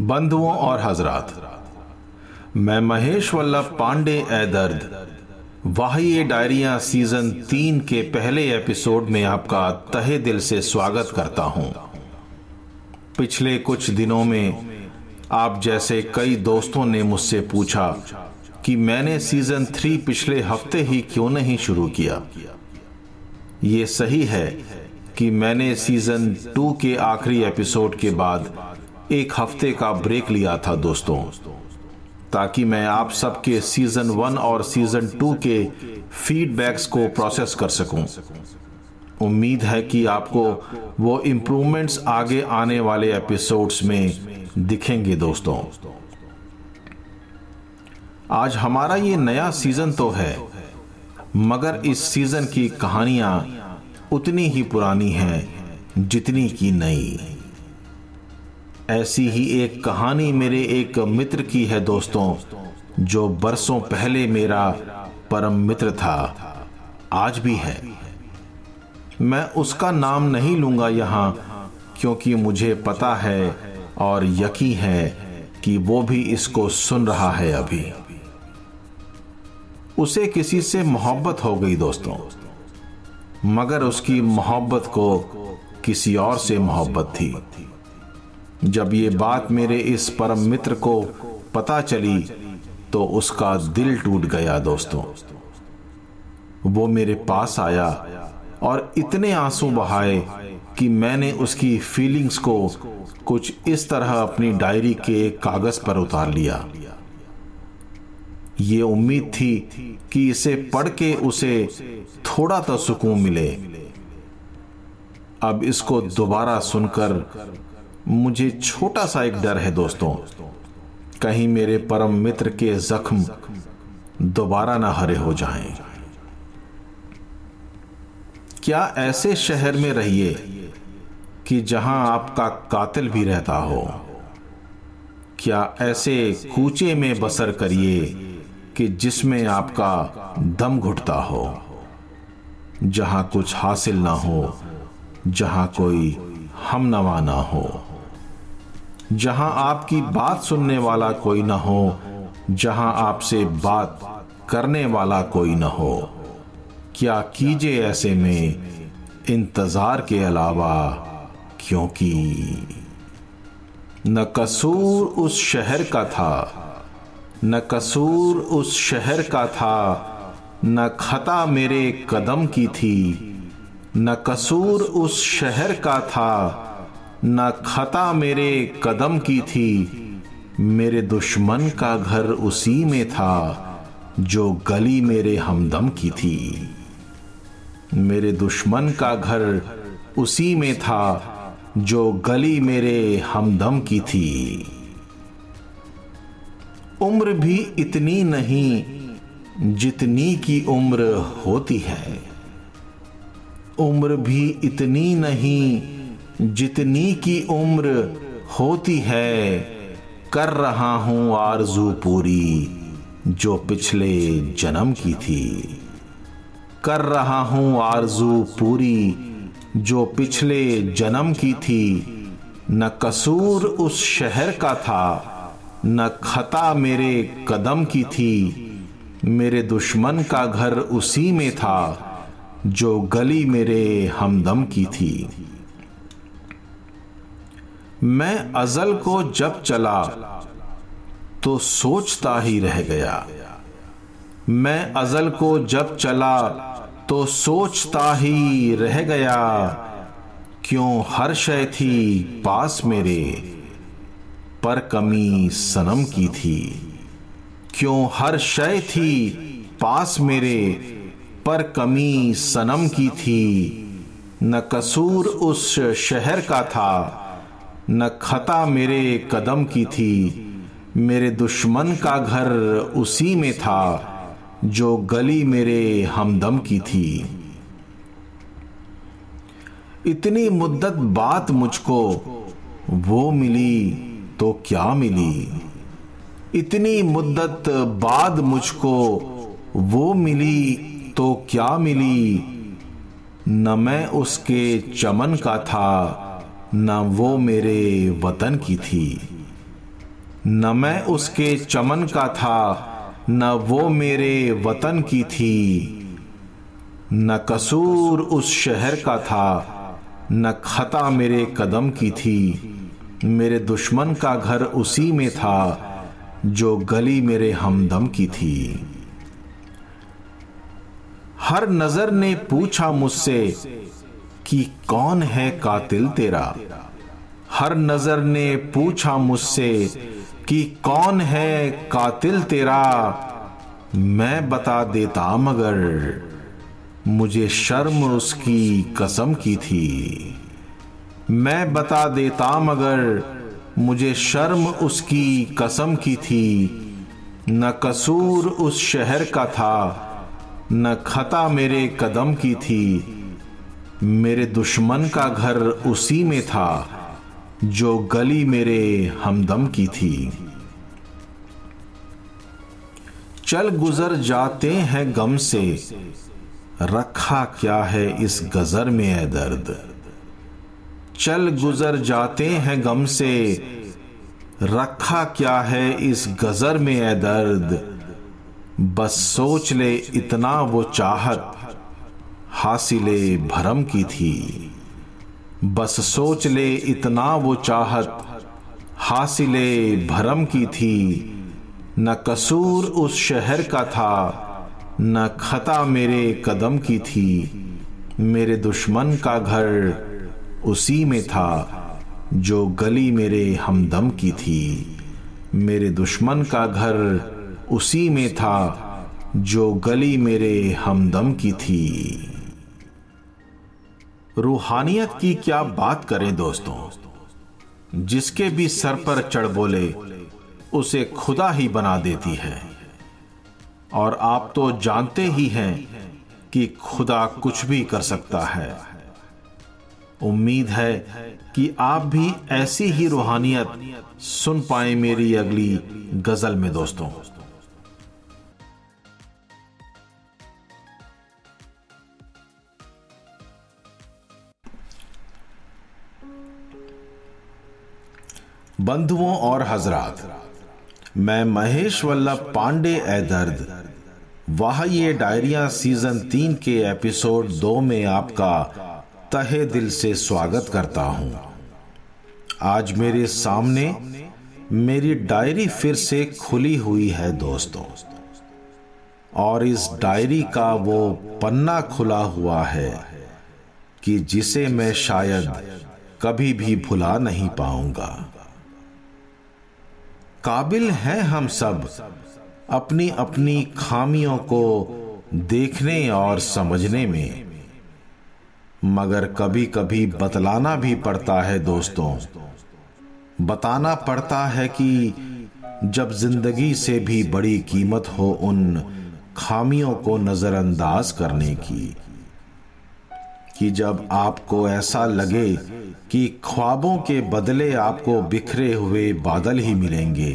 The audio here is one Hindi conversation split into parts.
बंधुओं और हजरात, मैं महेश वल्लभ पांडे ए दर्द वाहिए डायरिया सीज़न तीन के पहले एपिसोड में आपका तहे दिल से स्वागत करता हूँ। पिछले कुछ दिनों में आप जैसे कई दोस्तों ने मुझसे पूछा कि मैंने सीज़न थ्री पिछले हफ़्ते ही क्यों नहीं शुरू किया। ये सही है कि मैंने सीज़न टू के आखिरी एपिसोड के बाद एक हफ़्ते का ब्रेक लिया था, दोस्तों, ताकि मैं आप सबके सीज़न वन और सीज़न टू के फीडबैक्स को प्रोसेस कर सकूँ। उम्मीद है कि आपको वो इम्प्रूवमेंट्स आगे आने वाले एपिसोड्स में दिखेंगे, दोस्तों आज हमारा ये नया सीज़न तो है, मगर इस सीज़न की कहानियाँ उतनी ही पुरानी हैं जितनी की नई ऐसी ही एक कहानी मेरे एक मित्र की है दोस्तों, जो बरसों पहले मेरा परम मित्र था, आज भी है। मैं उसका नाम नहीं लूँगा यहाँ, क्योंकि मुझे पता है और यकीन है कि वो भी इसको सुन रहा है अभी। उसे किसी से मोहब्बत हो गई दोस्तों, मगर उसकी मोहब्बत को किसी और से मोहब्बत थी। जब ये बात मेरे इस परम मित्र को पता चली तो उसका दिल टूट गया दोस्तों। वो मेरे पास आया और इतने आँसू बहाए कि मैंने उसकी फीलिंग्स को कुछ इस तरह अपनी डायरी के कागज़ पर उतार लिया। ये उम्मीद थी कि इसे पढ़ के उसे थोड़ा तो सुकून मिले। अब इसको दोबारा सुनकर मुझे छोटा सा एक डर है दोस्तों। कहीं मेरे परम मित्र के जख्म दोबारा ना हरे हो जाएँ। क्या ऐसे शहर में रहिए कि जहाँ आपका कातिल भी रहता हो? क्या ऐसे कूचे में बसर करिए कि जिसमें आपका दम घुटता हो? जहाँ कुछ हासिल ना हो, जहाँ कोई हम नवा ना हो। जहाँ आपकी बात सुनने वाला कोई ना हो, जहाँ आपसे बात करने वाला कोई ना हो। क्या कीजिए ऐसे में इंतज़ार के अलावा क्योंकि न कसूर उस शहर का था, न कसूर उस शहर का था, न खता मेरे कदम की थी, न कसूर उस शहर का था न खता मेरे कदम की थी, मेरे दुश्मन का घर उसी में था, जो गली मेरे हमदम की थी। मेरे दुश्मन का घर उसी में था, जो गली मेरे हमदम की थी। उम्र भी इतनी नहीं, जितनी की उम्र होती है। उम्र भी इतनी नहीं जितनी की उम्र होती है, कर रहा हूँ आरज़ू पूरी जो पिछले जन्म की थी। कर रहा हूँ आरज़ू पूरी जो पिछले जन्म की थी। न कसूर उस शहर का था, न खता मेरे कदम की थी। मेरे दुश्मन का घर उसी में था, जो गली मेरे हमदम की थी। मैं अजल को जब चला तो सोचता ही रह गया। मैं अजल को जब चला तो सोचता ही रह गया, क्यों हर शय थी पास मेरे, पर कमी सनम की थी। क्यों हर शय थी पास मेरे, पर कमी सनम की थी। न कसूर उस शहर का था न खता मेरे कदम की थी। मेरे दुश्मन का घर उसी में था, जो गली मेरे हमदम की थी। इतनी मुद्दत बात मुझको, वो मिली तो क्या मिली? इतनी मुद्दत बाद मुझको, वो मिली तो क्या मिली? न मैं उसके चमन का था न वो मेरे वतन की थी, न मैं उसके चमन का था, न वो मेरे वतन की थी, न कसूर उस शहर का था, न खता मेरे कदम की थी, मेरे दुश्मन का घर उसी में था, जो गली मेरे हमदम की थी। हर नज़र ने पूछा मुझसे कि कौन है कातिल तेरा? हर नज़र ने पूछा मुझसे कि कौन है कातिल तेरा? मैं बता देता मगर मुझे शर्म उसकी कसम की थी। मैं बता देता मगर मुझे शर्म उसकी कसम की थी। न कसूर उस शहर का था, न खता मेरे कदम की थी। मेरे दुश्मन का घर उसी में था, जो गली मेरे हमदम की थी। चल गुजर जाते हैं गम से, रखा क्या है इस गजर में है दर्द? चल गुजर जाते हैं गम से, रखा क्या है इस गजर में है दर्द? बस सोच ले इतना वो चाहत हासिले भरम की थी। बस सोच ले इतना वो चाहत, हासिले भरम की थी। न कसूर उस शहर का था, न खता मेरे कदम की थी। मेरे दुश्मन का घर उसी में था, जो गली मेरे हमदम की थी। मेरे दुश्मन का घर उसी में था, जो गली मेरे हमदम की थी। रूहानियत की क्या बात करें दोस्तों? जिसके भी सर पर चढ़ बोले, उसे खुदा ही बना देती है। और आप तो जानते ही हैं कि खुदा कुछ भी कर सकता है। उम्मीद है कि आप भी ऐसी ही रूहानियत सुन पाए मेरी अगली गज़ल में दोस्तों। बंधुओं और हजरात, मैं महेश वल्लभ पांडे ए दर्द। वाह ये डायरिया सीज़न तीन के एपिसोड दो में आपका तहे दिल से स्वागत करता हूँ। आज मेरे सामने मेरी डायरी फिर से खुली हुई है दोस्तों, और इस डायरी का वो पन्ना खुला हुआ है कि जिसे मैं शायद कभी भी भुला नहीं पाऊँगा। काबिल हैं हम सब अपनी अपनी खामियों को देखने और समझने में। मगर कभी कभी बतलाना भी पड़ता है दोस्तों। बताना पड़ता है कि जब ज़िंदगी से भी बड़ी कीमत हो उन खामियों को नजरअंदाज करने की। कि जब आपको ऐसा लगे कि ख्वाबों के बदले आपको बिखरे हुए बादल ही मिलेंगे,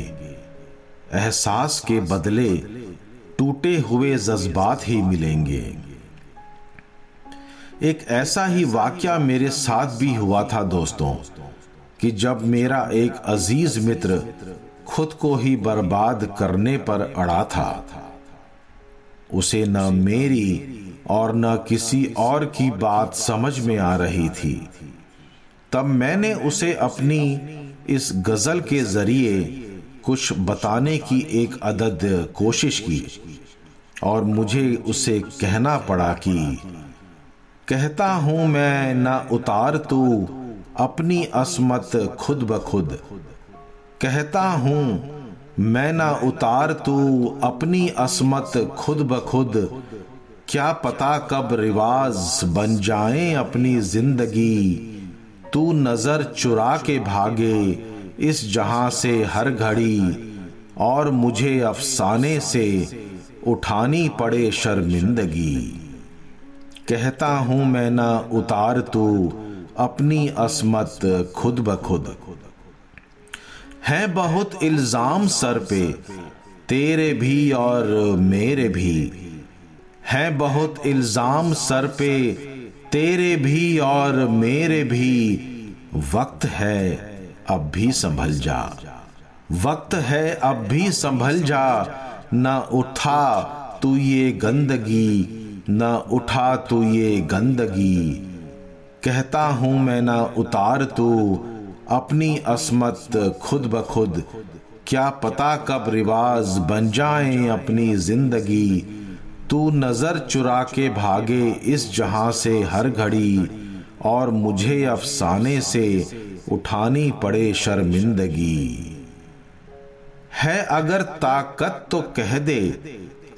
एहसास के बदले टूटे हुए जज्बात ही मिलेंगे। एक ऐसा ही वाक्य मेरे साथ भी हुआ था दोस्तों, कि जब मेरा एक अज़ीज़ मित्र खुद को ही बर्बाद करने पर अड़ा था, उसे न मेरी और न किसी और की बात समझ में आ रही थी। तब मैंने उसे अपनी इस गज़ल के ज़रिए कुछ बताने की एक अदद कोशिश की और मुझे उसे कहना पड़ा कि, कहता हूँ मैं न उतार तू अपनी असमत खुद ब खुद। कहता हूँ मैं न उतार तू अपनी असमत खुद ब खुद क्या पता कब रिवाज बन जाए अपनी ज़िंदगी? तू नज़र चुरा के भागे, इस जहाँ से हर घड़ी, और मुझे अफसाने से उठानी पड़े शर्मिंदगी। कहता हूँ मैं ना उतार तू, अपनी असमत खुद ब खुद। है बहुत इल्ज़ाम सर पे, तेरे भी और मेरे भी। है बहुत इल्ज़ाम सर पे, तेरे भी और मेरे भी। वक्त है, अब भी संभल जा। वक्त है, अब भी संभल जा। न उठा तू ये गंदगी, न उठा तू ये गंदगी। कहता हूँ मैं ना उतार तू, अपनी असमत खुद ब खुद। क्या पता कब रिवाज बन जाए अपनी ज़िंदगी। तू नज़र चुरा के भागे इस जहाँ से हर घड़ी, और मुझे अफसाने से उठानी पड़े शर्मिंदगी। है अगर ताकत तो कह दे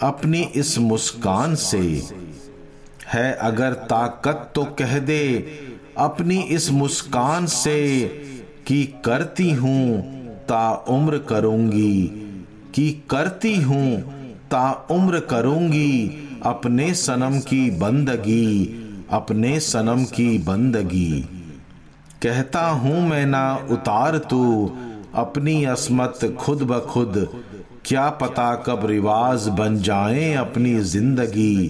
अपनी इस मुस्कान से। है अगर ताकत तो कह दे अपनी इस मुस्कान से कि करती हूँ, ता उम्र करूँगी, कि करती हूँ ता उम्र करूँगी, अपने सनम की बंदगी, अपने सनम की बंदगी। कहता हूँ मैं ना उतार तू, अपनी असमत खुद ब खुद, क्या पता कब रिवाज बन जाए अपनी ज़िंदगी।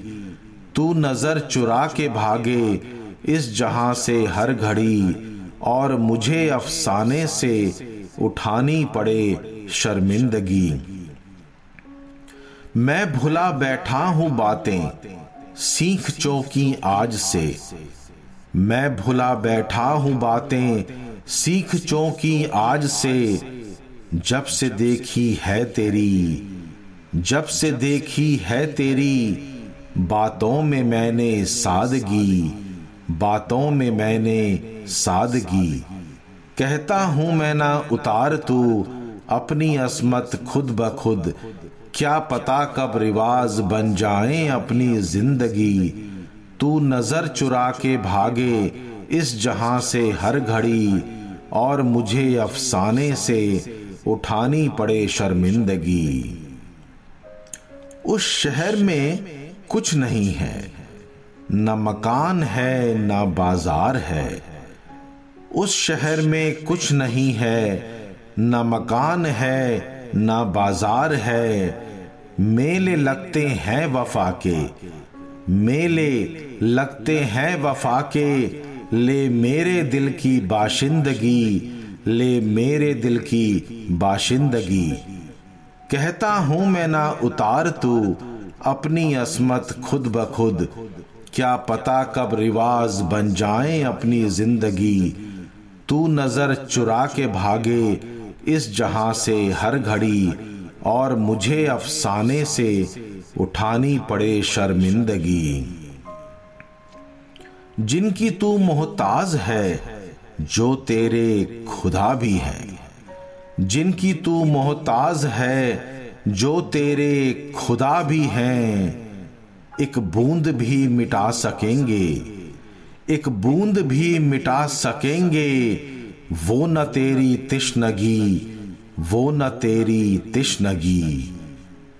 तू नज़र चुरा के भागे, इस जहाँ से हर घड़ी, और मुझे अफसाने से उठानी पड़े शर्मिंदगी। मैं भुला बैठा हूँ बातें, सीख चौकी आज से। मैं भुला बैठा हूँ बातें, सीख चौकी आज से। जब से देखी है तेरी, जब से देखी है तेरी, बातों में मैंने सादगी, बातों में मैंने सादगी। कहता हूँ मैं ना उतार तू, अपनी असमत खुद ब खुद क्या पता कब रिवाज बन जाए अपनी ज़िंदगी? तू नज़र चुरा के भागे इस जहाँ से हर घड़ी, और मुझे अफसाने से उठानी पड़े शर्मिंदगी। उस शहर में कुछ नहीं है, न मकान है, न बाज़ार है। उस शहर में कुछ नहीं है, न मकान है न बाज़ार है, मेले लगते हैं वफा के। मेले लगते हैं वफा के। ले मेरे दिल की बाशिंदगी, ले मेरे दिल की बाशिंदगी। कहता हूँ मैं ना उतार तू, अपनी असमत खुद ब खुद। क्या पता कब रिवाज बन जाए अपनी ज़िंदगी। तू नज़र चुरा के भागे इस जहाँ से हर घड़ी और मुझे अफसाने से उठानी पड़े शर्मिंदगी। जिनकी तू मोहताज है, जो तेरे खुदा भी है। जिनकी तू मोहताज है, जो तेरे खुदा भी हैं। एक बूंद भी मिटा सकेंगे, एक बूंद भी मिटा सकेंगे वो न तेरी तिश्नगी, वो न तेरी तिश्नगी।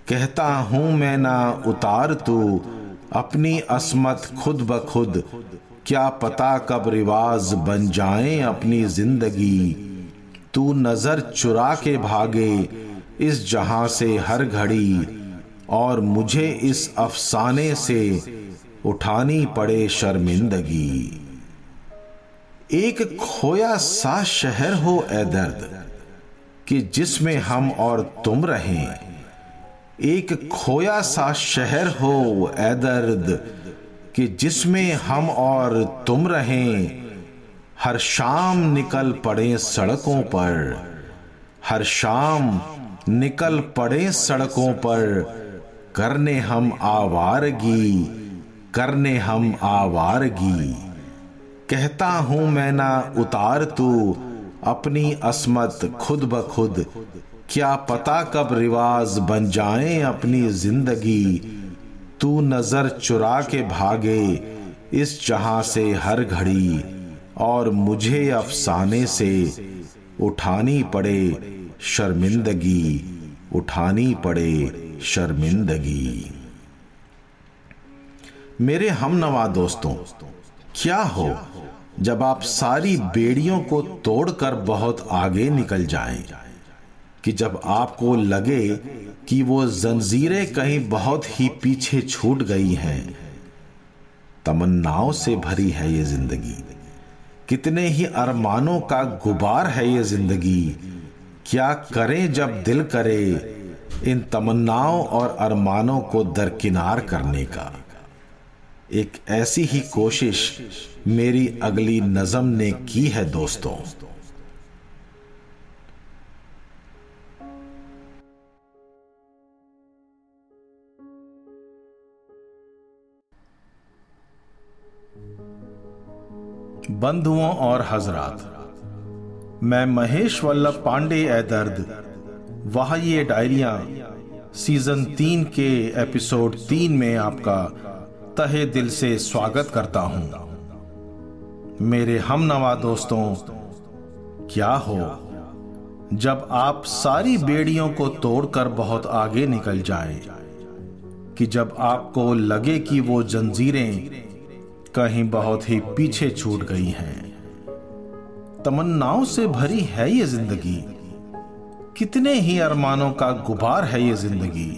कहता हूँ मैं ना उतार तू, अपनी असमत खुद ब खुद, क्या पता कब रिवाज बन जाए अपनी ज़िंदगी। तू नज़र चुरा के भागे, इस जहाँ से हर घड़ी, और मुझे इस अफसाने से उठानी पड़े शर्मिंदगी। एक खोया सा शहर हो, ए दर्द, कि जिसमें हम और तुम रहें। एक खोया सा शहर हो, ए दर्द, कि जिसमें हम और तुम रहें। हर शाम निकल पड़े सड़कों पर, हर शाम निकल पड़े सड़कों पर, करने हम आवारगी, करने हम आवारगी। कहता हूँ मैं ना उतार तू, अपनी असमत खुद ब खुद। क्या पता कब रिवाज बन जाए अपनी ज़िंदगी। तू नज़र चुरा के भागे, इस जहाँ से हर घड़ी, और मुझे अफसाने से उठानी पड़े शर्मिंदगी, उठानी पड़े शर्मिंदगी। मेरे हम नवा दोस्तों, क्या हो? जब आप सारी बेड़ियों को तोड़कर बहुत आगे निकल जाएँ, कि जब आपको लगे कि वो जंजीरें कहीं बहुत ही पीछे छूट गई हैं, तमन्नाओं से भरी है ये ज़िंदगी। कितने ही अरमानों का गुबार है ये ज़िंदगी। क्या करें जब दिल करे इन तमन्नाओं और अरमानों को दरकिनार करने का। एक ऐसी ही कोशिश मेरी अगली नज़म ने की है, दोस्तों। बंधुओं और हजरात, मैं महेश वल्लभ पांडे ए दर्द वहा ये डायरिया, सीज़न तीन के एपिसोड तीन में आपका तहे दिल से स्वागत करता हूँ। मेरे हम नवा दोस्तों क्या हो? जब आप सारी बेड़ियों को तोड़कर बहुत आगे निकल जाएँ, कि जब आपको लगे कि वो जंजीरें कहीं बहुत ही पीछे छूट गई हैं तमन्नाओं से भरी है ये ज़िंदगी? कितने ही अरमानों का गुबार है ये ज़िंदगी?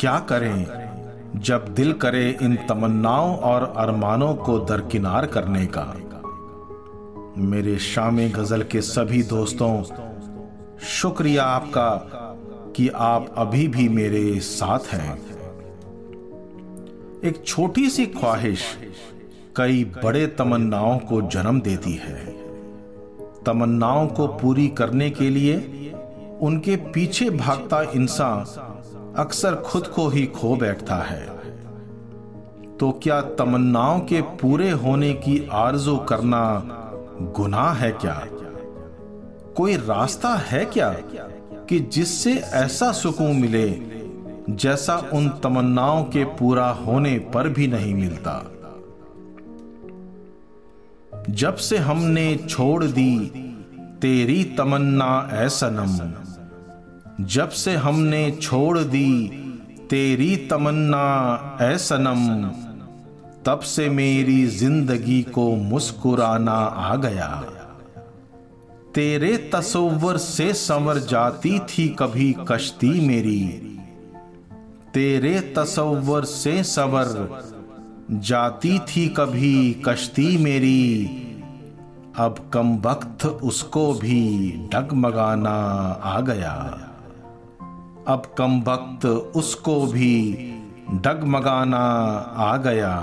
क्या करें? जब दिल करे इन तमन्नाओं और अरमानों को दरकिनार करने का। मेरे शाम गज़ल के सभी दोस्तों, शुक्रिया आपका कि आप अभी भी मेरे साथ हैं। एक छोटी सी ख्वाहिश कई बड़े तमन्नाओं को जन्म देती है। तमन्नाओं को पूरी करने के लिए उनके पीछे भागता इंसान अक्सर खुद को ही खो बैठता है। तो क्या तमन्नाओं के पूरे होने की आरज़ू करना गुनाह है क्या? कोई रास्ता है क्या कि जिससे ऐसा सुकून मिले जैसा उन तमन्नाओं के पूरा होने पर भी नहीं मिलता? जब से हमने छोड़ दी तेरी तमन्ना ऐ सनम जब से हमने छोड़ दी तेरी तमन्ना, ऐ सनम, तब से मेरी ज़िंदगी को मुस्कुराना आ गया। तेरे तस्वर से संवर जाती थी कभी कश्ती मेरी। तेरे तस्वर से सवर जाती थी कभी कश्ती मेरी। अब कम वक्त उसको भी डगमगाना आ गया। अब कम वक्त उसको भी डगमगाना आ गया।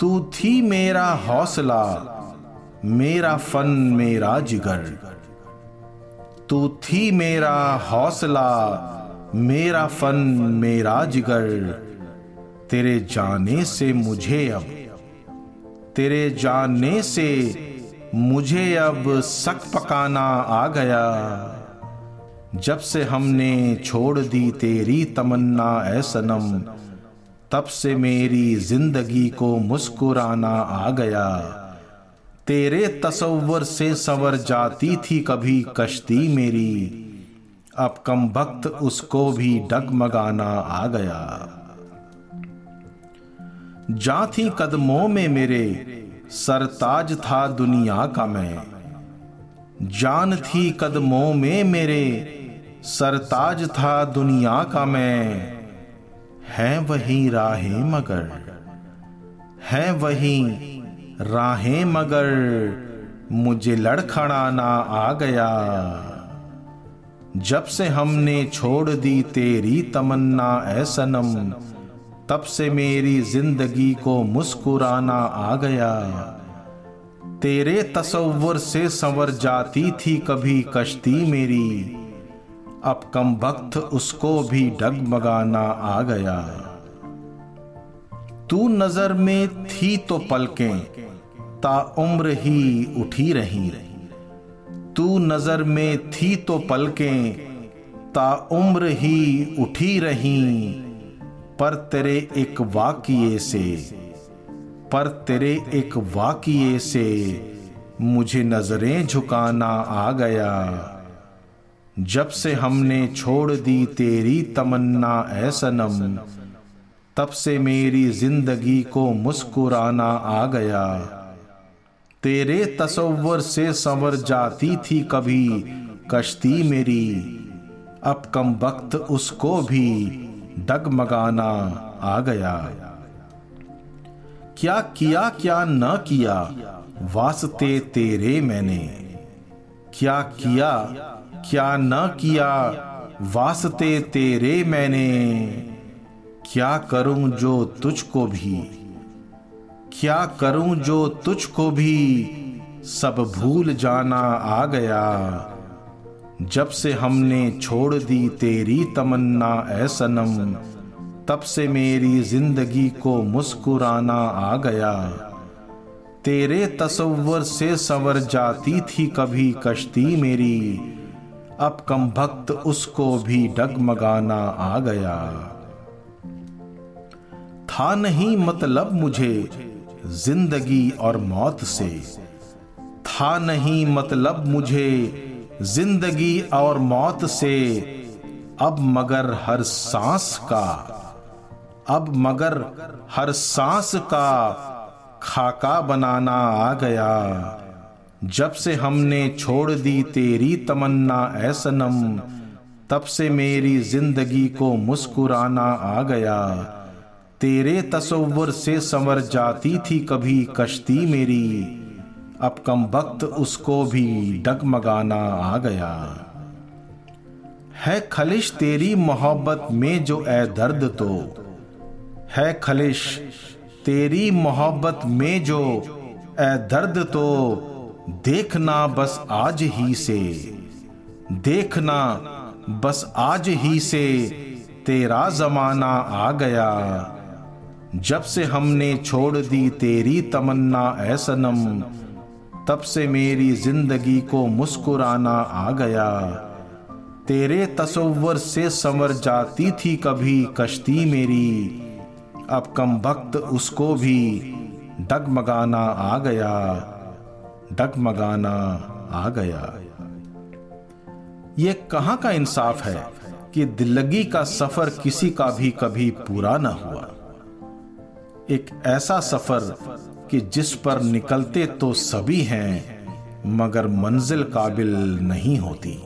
तू थी मेरा हौसला, मेरा फन, मेरा जिगर। तू थी मेरा हौसला, मेरा फन, मेरा जिगर। तेरे जाने से मुझे अब, तेरे जाने से मुझे अब सक पकाना आ गया। जब से हमने छोड़ दी तेरी तमन्ना, ऐ सनम, तब से मेरी ज़िंदगी को मुस्कुराना आ गया। तेरे तस्वर से संवर जाती थी कभी कश्ती मेरी, अब कम वक्त उसको भी डगमगाना आ गया। जा थी कदमों में मेरे, सरताज था दुनिया का मैं। जान थी कदमों में मेरे सरताज था दुनिया का मैं। है वही राहें मगर। है वही राहें मगर। मुझे लड़खड़ाना आ गया। जब से हमने छोड़ दी तेरी तमन्ना, ऐ सनम, तब से मेरी ज़िंदगी को मुस्कुराना आ गया। तेरे तस्वर से संवर जाती थी कभी कश्ती मेरी। अब कम वक्त उसको भी डगमगाना आ गया। तू नज़र में थी तो पलकें, ता उम्र ही उठी रही। तू नज़र में थी तो पलकें, ता उम्र ही उठी रही। पर तेरे एक वाकिए से, पर तेरे एक वाकिए से मुझे नज़रें झुकाना आ गया। जब से हमने छोड़ दी तेरी तमन्ना, ऐ सनम, तब से मेरी ज़िंदगी को मुस्कुराना आ गया। तेरे तस्वर से संवर जाती थी कभी, कश्ती मेरी, अब कम वक्त उसको भी डगमगाना आ गया। क्या किया, क्या न किया, वास्ते तेरे मैंने, क्या किया क्या न किया? वास्ते तेरे मैंने। क्या करूँ जो तुझको भी? क्या करूँ जो तुझको भी? सब भूल जाना आ गया। जब से हमने छोड़ दी तेरी तमन्ना, ऐ सनम, तब से मेरी ज़िंदगी को मुस्कुराना आ गया। तेरे तस्वर से संवर जाती थी कभी कश्ती मेरी। अब कम भक्त उसको भी डगमगाना आ गया। था नहीं मतलब मुझे ज़िंदगी और मौत से। था नहीं मतलब मुझे ज़िंदगी और मौत से। अब मगर हर सांस का, अब मगर हर सांस का खाका बनाना आ गया। जब से हमने छोड़ दी तेरी तमन्ना ऐसनम तब से मेरी ज़िंदगी को मुस्कुराना आ गया। तेरे तस्वुर से संवर जाती थी कभी कश्ती मेरी, अब कम वक्त उसको भी डगमगाना आ गया। है खलिश तेरी मोहब्बत में जो ए दर्द तो है खलिश तेरी मोहब्बत में जो ए दर्द तो देखना बस आज ही से। देखना बस आज ही से तेरा जमाना आ गया। जब से हमने छोड़ दी तेरी तमन्ना ऐ सनम, तब से मेरी ज़िंदगी को मुस्कुराना आ गया। तेरे तस्वर से संवर जाती थी कभी कश्ती मेरी, अब कम वक्त उसको भी डगमगाना आ गया। डगमगाना आ गया। ये कहाँ का इंसाफ है कि दिल्लगी का सफ़र किसी का भी कभी पूरा ना हुआ? एक ऐसा सफ़र कि जिस पर निकलते तो सभी हैं, मगर मंजिल काबिल नहीं होती।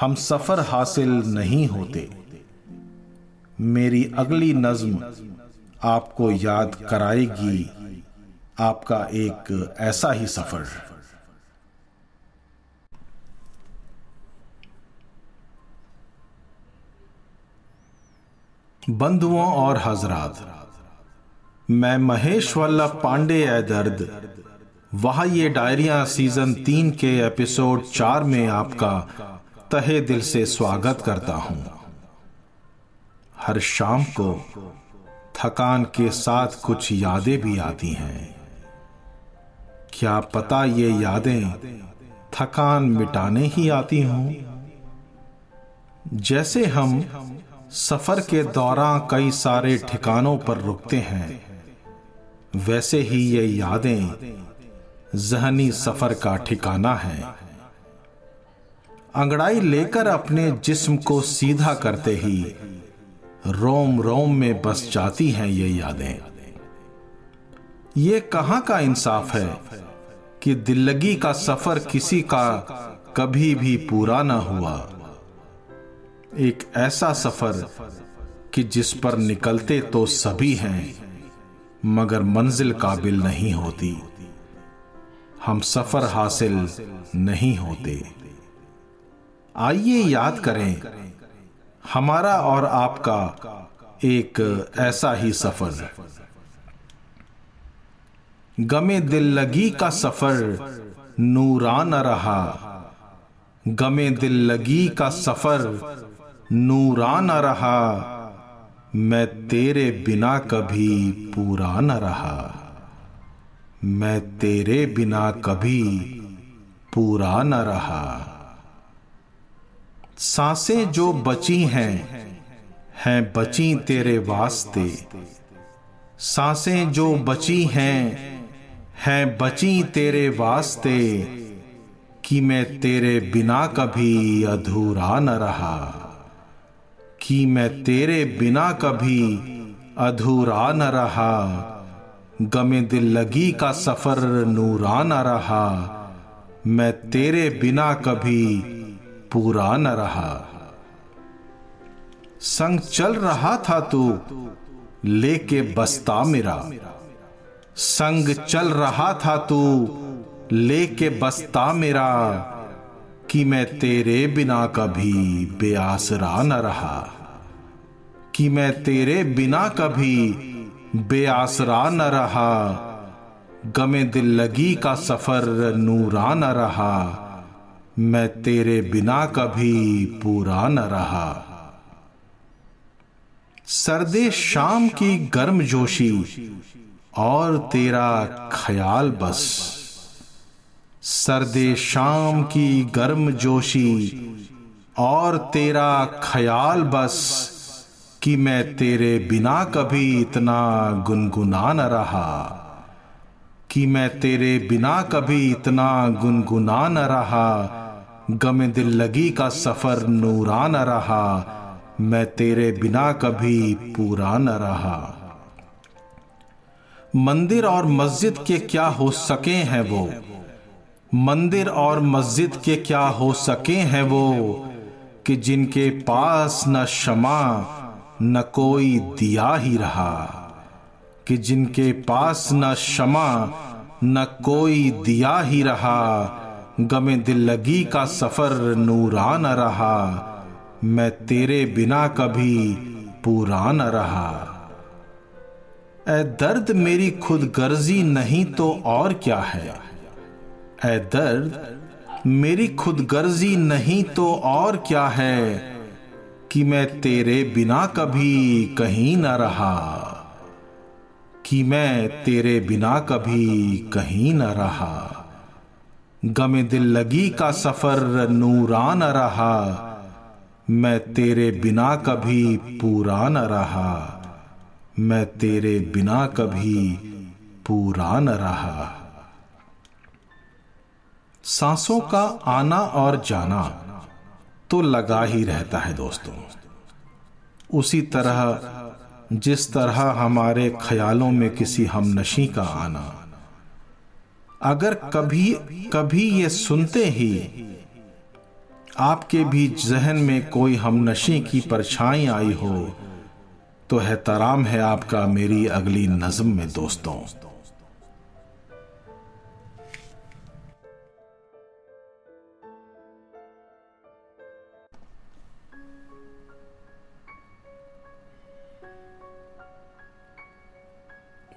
हम सफ़र हासिल नहीं होते। मेरी अगली नज्म आपको याद कराएगी। आपका एक ऐसा ही सफ़र। बंधुओं और हजरात, मैं महेश वल्लभ पांडे ए दर्द। वहा ये डायरिया सीज़न तीन के एपिसोड चार में आपका तहे दिल से स्वागत करता हूँ। हर शाम को थकान के साथ कुछ यादें भी आती हैं। क्या पता ये यादें थकान मिटाने ही आती हों? जैसे हम सफ़र के दौरान कई सारे ठिकानों पर रुकते हैं, वैसे ही ये यादें जहनी सफ़र का ठिकाना है। अंगड़ाई लेकर अपने जिस्म को सीधा करते ही रोम रोम में बस जाती हैं ये यादें। ये कहाँ का इंसाफ है? कि दिल्लगी का सफ़र किसी का कभी भी पूरा ना हुआ। एक ऐसा सफ़र कि जिस पर निकलते तो सभी हैं, मगर मंजिल काबिल नहीं होती। हम सफ़र हासिल नहीं होते। आइए याद करें, हमारा और आपका एक ऐसा ही सफ़र। गमे दिल लगी का सफ़र, नूरा न रहा। गमे दिल लगी का सफ़र, नूरा न रहा। मैं तेरे बिना कभी पूरा न रहा। मैं तेरे बिना कभी पूरा न रहा। साँसें जो बची हैं हैं बची तेरे वास्ते। साँसें जो बची हैं हैं बची तेरे वास्ते, कि मैं तेरे बिना कभी अधूरा न रहा। कि मैं तेरे बिना कभी अधूरा न रहा। गमे दिल लगी का सफ़र नूरा न रहा। मैं तेरे बिना कभी पूरा न रहा। संग चल रहा था तू, लेके बस्ता मेरा। संग चल रहा था तू, लेके बसता मेरा, कि मैं तेरे बिना कभी बेआसरा न रहा। कि मैं तेरे बिना कभी बेआसरा न रहा। गमे दिल लगी का सफ़र नूरा न रहा। मैं तेरे बिना कभी पूरा न रहा। सर्दे शाम की गर्म जोशी और तेरा ख्याल बस। सर्दे शाम की गर्म जोशी और तेरा ख्याल बस कि मैं तेरे बिना कभी इतना गुनगुना न रहा। कि मैं तेरे बिना कभी इतना गुनगुना न रहा। गम दिल लगी का सफ़र नूरा न रहा। मैं तेरे बिना कभी पूरा न रहा। मंदिर और मस्जिद के क्या हो सके हैं वो? मंदिर और मस्जिद के क्या हो सके हैं वो? कि जिनके पास न शमा न कोई दिया ही रहा। कि जिनके पास न शमा न कोई दिया ही रहा। गमे दिल लगी का सफ़र नूरा न रहा। मैं तेरे बिना कभी पूरा न रहा। ए दर्द मेरी खुद गर्जी नहीं तो और क्या है? ए दर्द मेरी खुद गर्जी नहीं तो और क्या है कि मैं तेरे बिना कभी कहीं न रहा? कि मैं तेरे बिना कभी कहीं न रहा? गमे दिल लगी का सफ़र नूरा न रहा? मैं तेरे बिना कभी पूरा न रहा? मैं तेरे बिना कभी पूरा न रहा। सांसों का आना और जाना तो लगा ही रहता है दोस्तों। उसी तरह, जिस तरह हमारे ख्यालों में किसी हम नशी का आना। अगर कभी कभी ये सुनते ही आपके भी जहन में कोई हम नशी की परछाई आई हो तो है तराम है आपका मेरी अगली नज्म में दोस्तों।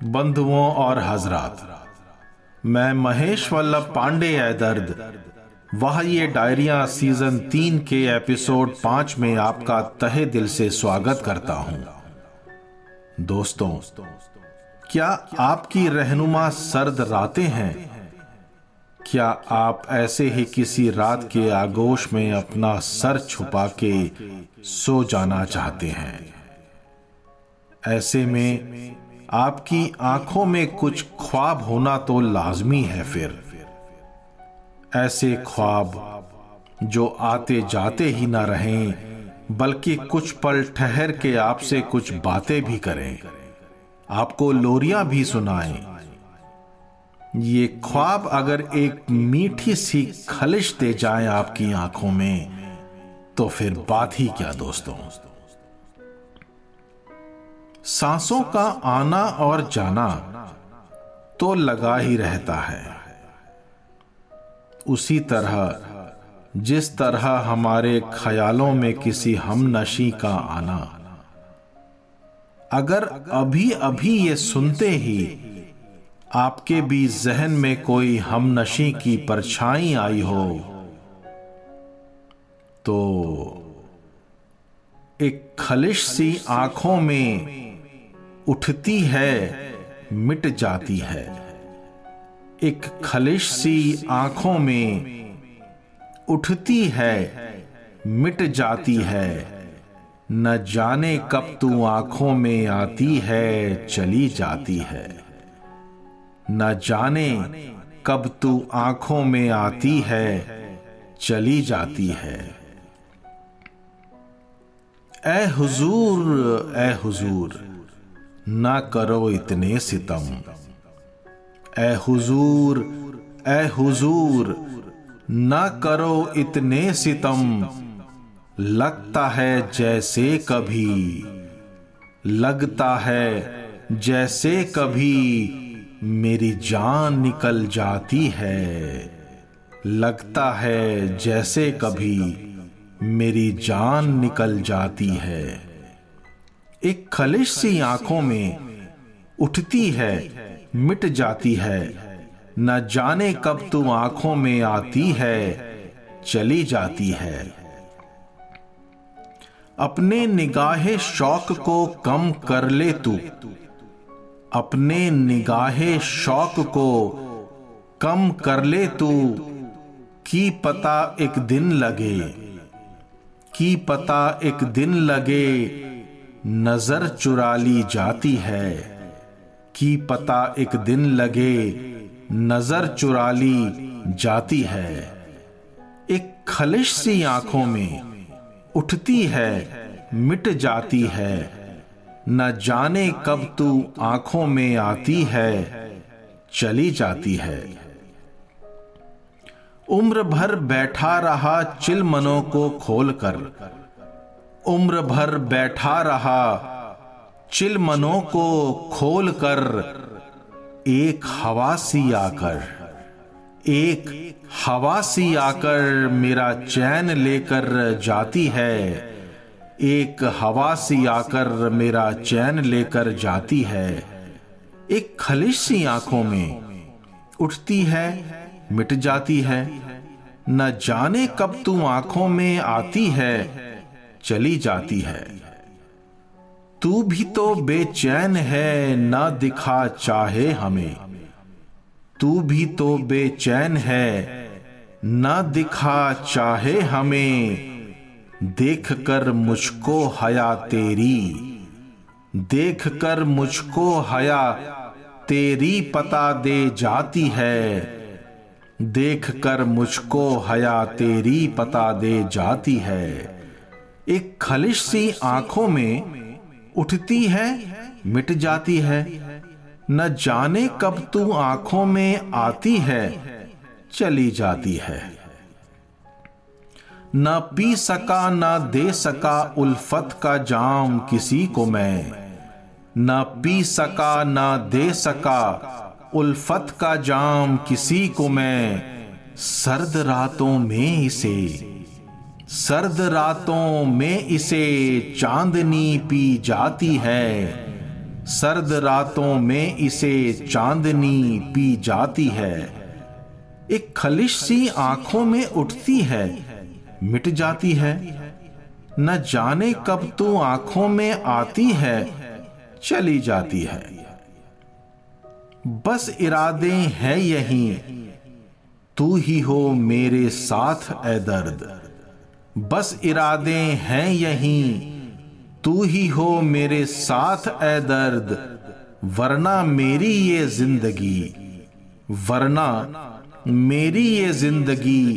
बंधुओं और हजरात, मैं महेश वल्लभ पांडे है दर्द। वह, ये डायरिया सीज़न तीन के एपिसोड पाँच में आपका तहे दिल से स्वागत करता हूँ। दोस्तों, क्या आपकी रहनुमा सर्द रातें हैं? क्या आप ऐसे ही किसी रात के आगोश में अपना सर छुपा के सो जाना चाहते हैं? ऐसे में आपकी आँखों में कुछ ख्वाब होना तो लाजमी है फिर। ऐसे ख्वाब जो आते जाते ही ना रहें बल्कि कुछ पल ठहर के आपसे कुछ बातें भी करें। आपको लोरियाँ भी सुनाएँ। ये ख्वाब अगर एक मीठी सी खलिश दे जाए आपकी आँखों में तो फिर बात ही क्या दोस्तों? सांसों का आना और जाना तो लगा ही रहता है। उसी तरह जिस तरह हमारे ख्यालों में किसी हम नशी का आना। अगर अभी अभी ये सुनते ही आपके भी जहन में कोई हम नशी की परछाई आई हो तो एक खलिश सी आँखों में उठती है, मिट जाती है। एक खलिश सी आँखों में उठती है, मिट जाती है। न जाने कब तू आँखों में आती है, चली जाती है। न जाने कब तू आँखों में आती है, चली जाती है। ए हुजूर ए हुजूर, ना करो इतने सितम। ए हुजूर ए हुजूर ना करो इतने सितम। लगता है जैसे कभी। लगता है जैसे कभी मेरी जान निकल जाती है। लगता है जैसे कभी मेरी जान निकल जाती है। एक खलिश सी आँखों में उठती है, मिट जाती है। न जाने कब तू आँखों में आती है, चली जाती है। अपने निगाहे शौक को कम कर ले तू। अपने निगाहे शौक को कम कर ले तू। की पता एक दिन लगे, की पता एक दिन लगे, नज़र चुरा ली जाती है। की पता एक दिन लगे नज़र चुरा ली जाती है। एक खलिश सी आँखों में उठती है, मिट जाती है। न जाने कब तू आँखों में आती है, चली जाती है। उम्र भर बैठा रहा चिल मनों को खोलकर। उम्र भर बैठा रहा चिल मनों को खोलकर एक हवा सी आकर, एक हवा सी आकर मेरा चैन लेकर जाती है, एक हवा सी आकर मेरा चैन लेकर जाती है। एक खलिश सी आँखों में उठती है, मिट जाती है, न जाने कब तू आँखों में आती है, चली जाती है। तू भी तो बेचैन है, ना दिखा चाहे हमें। तू भी तो बेचैन है, न दिखा चाहे हमें। देख कर मुझको हया तेरी देख कर मुझको हया तेरी पता दे जाती है। देख कर मुझको हया तेरी पता दे जाती है। एक खलिश सी आँखों में उठती है, मिट जाती है। न जाने कब तू आँखों में आती है, चली जाती है। न पी सका, न दे सका उल्फत का जाम किसी को मैं। न पी सका, न दे सका उल्फत का जाम किसी को मैं। सर्द रातों में इसे सर्द रातों में इसे चांदनी पी जाती है। सर्द रातों में इसे चांदनी पी जाती है। एक खलिश सी आँखों में उठती है, मिट जाती है। न जाने कब तू आँखों में आती है, चली जाती है। बस इरादे हैं यही, तू ही हो मेरे साथ ए दर्द। बस इरादे हैं यही। तू ही हो मेरे साथ ए दर्द। वरना मेरी ये ज़िंदगी। वरना मेरी ये ज़िंदगी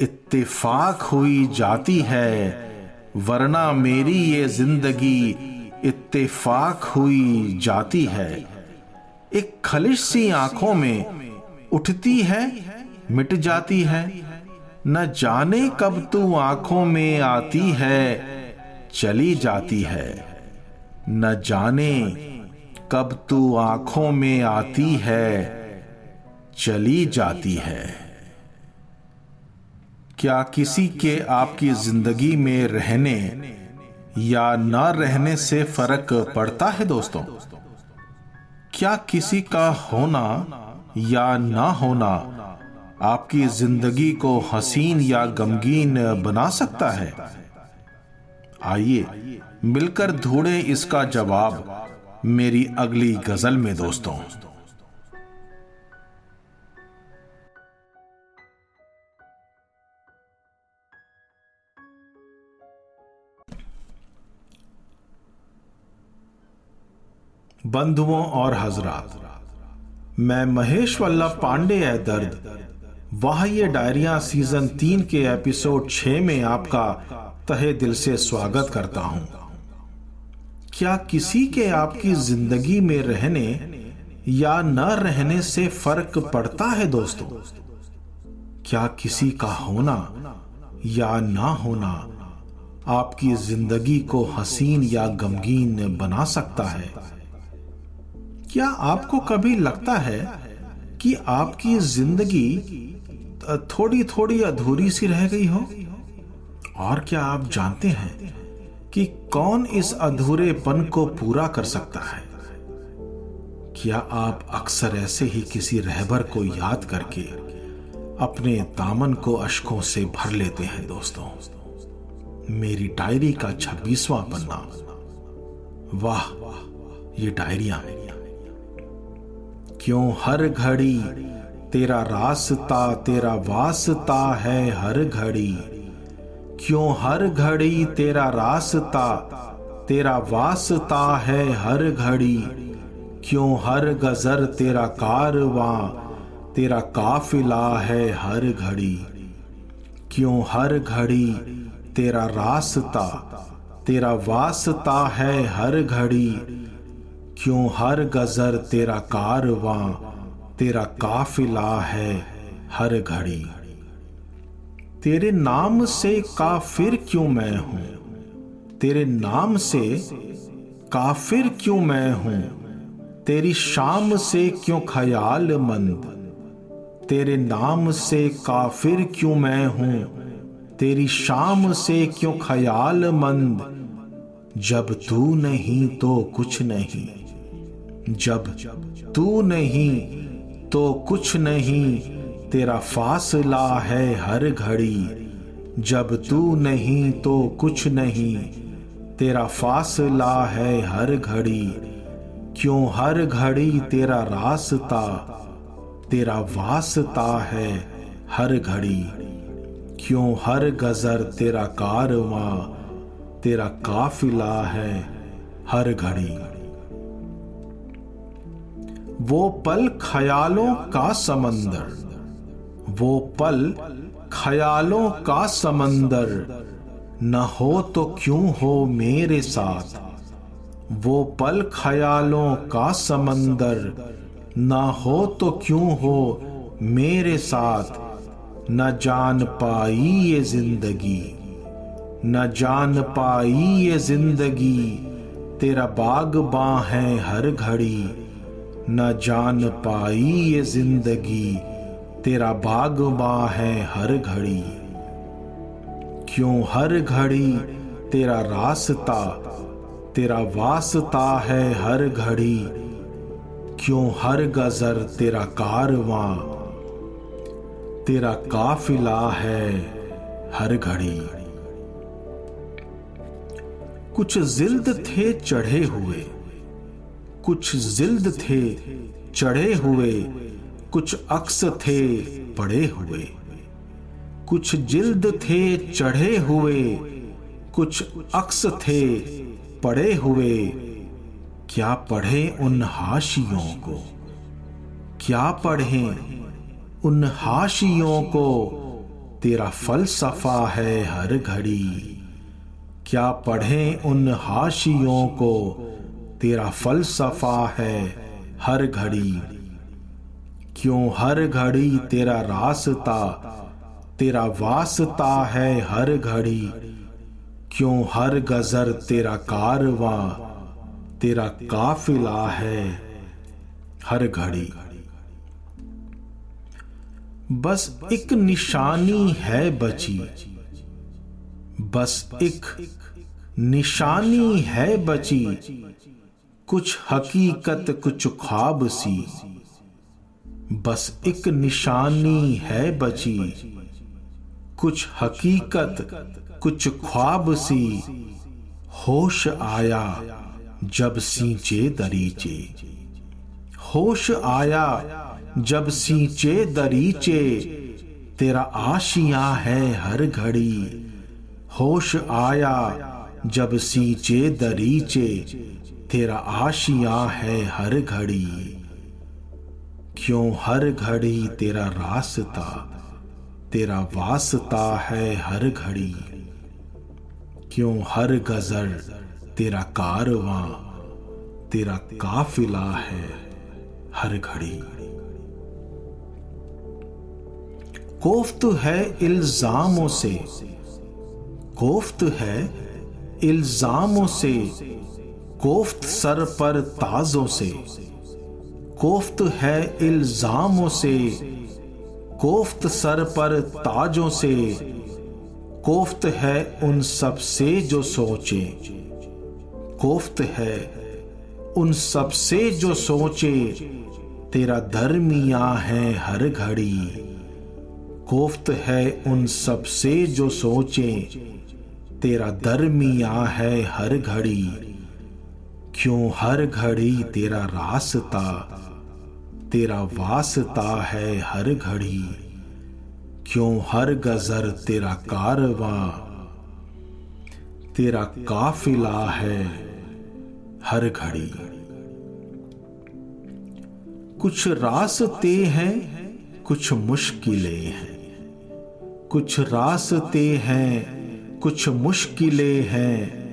इत्तेफाक हुई जाती है। वरना मेरी ये ज़िंदगी इत्तेफाक हुई जाती है। एक खलिश सी आँखों में उठती है, मिट जाती है। न जाने कब तू आँखों में आती है, चली जाती है। न जाने कब तू आँखों में आती है, चली जाती है। क्या किसी के आपकी ज़िंदगी में रहने या न रहने से फ़र्क पड़ता है दोस्तों? क्या किसी का होना या ना होना आपकी ज़िंदगी को हसीन या गमगीन बना सकता है। आइए मिलकर ढूंढे इसका जवाब मेरी अगली गज़ल में, दोस्तों। बंधुओं और हजरात, मैं महेश वल्लभ पांडे है दर्द। वाह ये डायरिया सीज़न तीन के एपिसोड छह में आपका तहे दिल से स्वागत करता हूँ। क्या किसी के आपकी ज़िंदगी में रहने या न रहने से फ़र्क पड़ता है दोस्तों? क्या किसी का होना या ना होना आपकी ज़िंदगी को हसीन या गमगीन बना सकता है? क्या आपको कभी लगता है कि आपकी ज़िंदगी थोड़ी थोड़ी अधूरी सी रह गई हो? और क्या आप जानते हैं कि कौन इस अधूरेपन को पूरा कर सकता है? क्या आप अक्सर ऐसे ही किसी रहबर को याद करके अपने दामन को अशकों से भर लेते हैं, दोस्तों? मेरी डायरी का छब्बीसवां पन्ना। वाह, ये डायरिया। क्यों हर घड़ी तेरा रास्ता, तेरा वास्ता है हर घड़ी। क्यों हर घड़ी तेरा रास्ता, तेरा वास्ता है हर घड़ी? क्यों हर गजर तेरा कारवां, तेरा काफिला है हर घड़ी? क्यों हर घड़ी तेरा रास्ता, तेरा वास्ता है हर घड़ी? क्यों हर गजर तेरा कारवां तेरा काफिला है हर घड़ी। तेरे नाम से काफिर क्यों मैं हूँ? तेरे नाम से काफिर क्यों मैं हूँ? तेरी शाम से क्यों ख्याल मंद? तेरे नाम से काफिर क्यों मैं हूँ? तेरी शाम से क्यों ख्याल मंद? जब तू नहीं तो कुछ नहीं। जब तू नहीं तो कुछ नहीं, तेरा फासला है हर घड़ी। जब तू नहीं तो कुछ नहीं, तेरा फासला है हर घड़ी। क्यों हर घड़ी तेरा रास्ता, तेरा वास्ता है हर घड़ी। क्यों हर गजर तेरा कारवां, तेरा काफिला है हर घड़ी। वो पल ख्यालों का समंदर। वो पल ख्यालों का समंदर। न हो तो क्यों हो मेरे साथ? वो पल ख्यालों का समंदर। न हो तो क्यों हो मेरे साथ? न जान पाई ये ज़िंदगी। न जान पाई ये ज़िंदगी। तेरा बाग बां है हर घड़ी। न जान पाई ये ज़िंदगी, तेरा बागबा है हर घड़ी। क्यों हर घड़ी तेरा रास्ता, तेरा वास्ता है हर घड़ी। क्यों हर गजर तेरा कारवां, तेरा काफिला है हर घड़ी। कुछ जिल्द थे चढ़े हुए कुछ जिल्द थे, चढ़े हुए। कुछ अक्स थे, पड़े हुए। कुछ जिल्द थे, चढ़े हुए। कुछ अक्स थे, पड़े हुए। क्या पढ़े उन हाशियों को? क्या पढ़े उन हाशियों को? तेरा फलसफा है हर घड़ी। क्या पढ़े उन हाशियों को? तेरा फलसफा है हर घड़ी। क्यों हर घड़ी तेरा रास्ता, तेरा वास्ता है हर घड़ी। क्यों हर गजर तेरा कारवा, तेरा काफिला है हर घड़ी। बस एक निशानी है बची, बस एक निशानी है बची। कुछ हकीकत, कुछ ख्वाब सी। बस एक निशानी है बची। कुछ हकीकत, कुछ ख्वाब सी। होश आया जब सींचे दरीचे। होश आया जब सींचे दरीचे। तेरा आशिया है हर घड़ी। होश आया जब सींचे दरीचे। तेरा आशिया है हर घड़ी। क्यों हर घड़ी तेरा रास्ता, तेरा वास्ता है हर घड़ी। क्यों हर गजर तेरा कारवां, तेरा काफिला है हर घड़ी। कोफ्त है इल्जामों से, कोफ्त है इल्जामों से कोफ्त सर पर ताजों से। कोफ्त है इल्जामों से। कोफ्त सर पर ताजों से। कोफ्त है उन सबसे जो सोचे। कोफ्त है उन सबसे जो सोचे, तेरा दरमिया है हर घड़ी। कोफ्त है उन सबसे जो सोचे, तेरा दरमिया है हर घड़ी। क्यों हर घड़ी तेरा रास्ता, तेरा वास्ता है हर घड़ी? क्यों हर गजर तेरा कारवा, तेरा काफिला है हर घड़ी? कुछ रास्ते हैं, कुछ मुश्किलें हैं। कुछ रास्ते हैं, कुछ मुश्किलें हैं,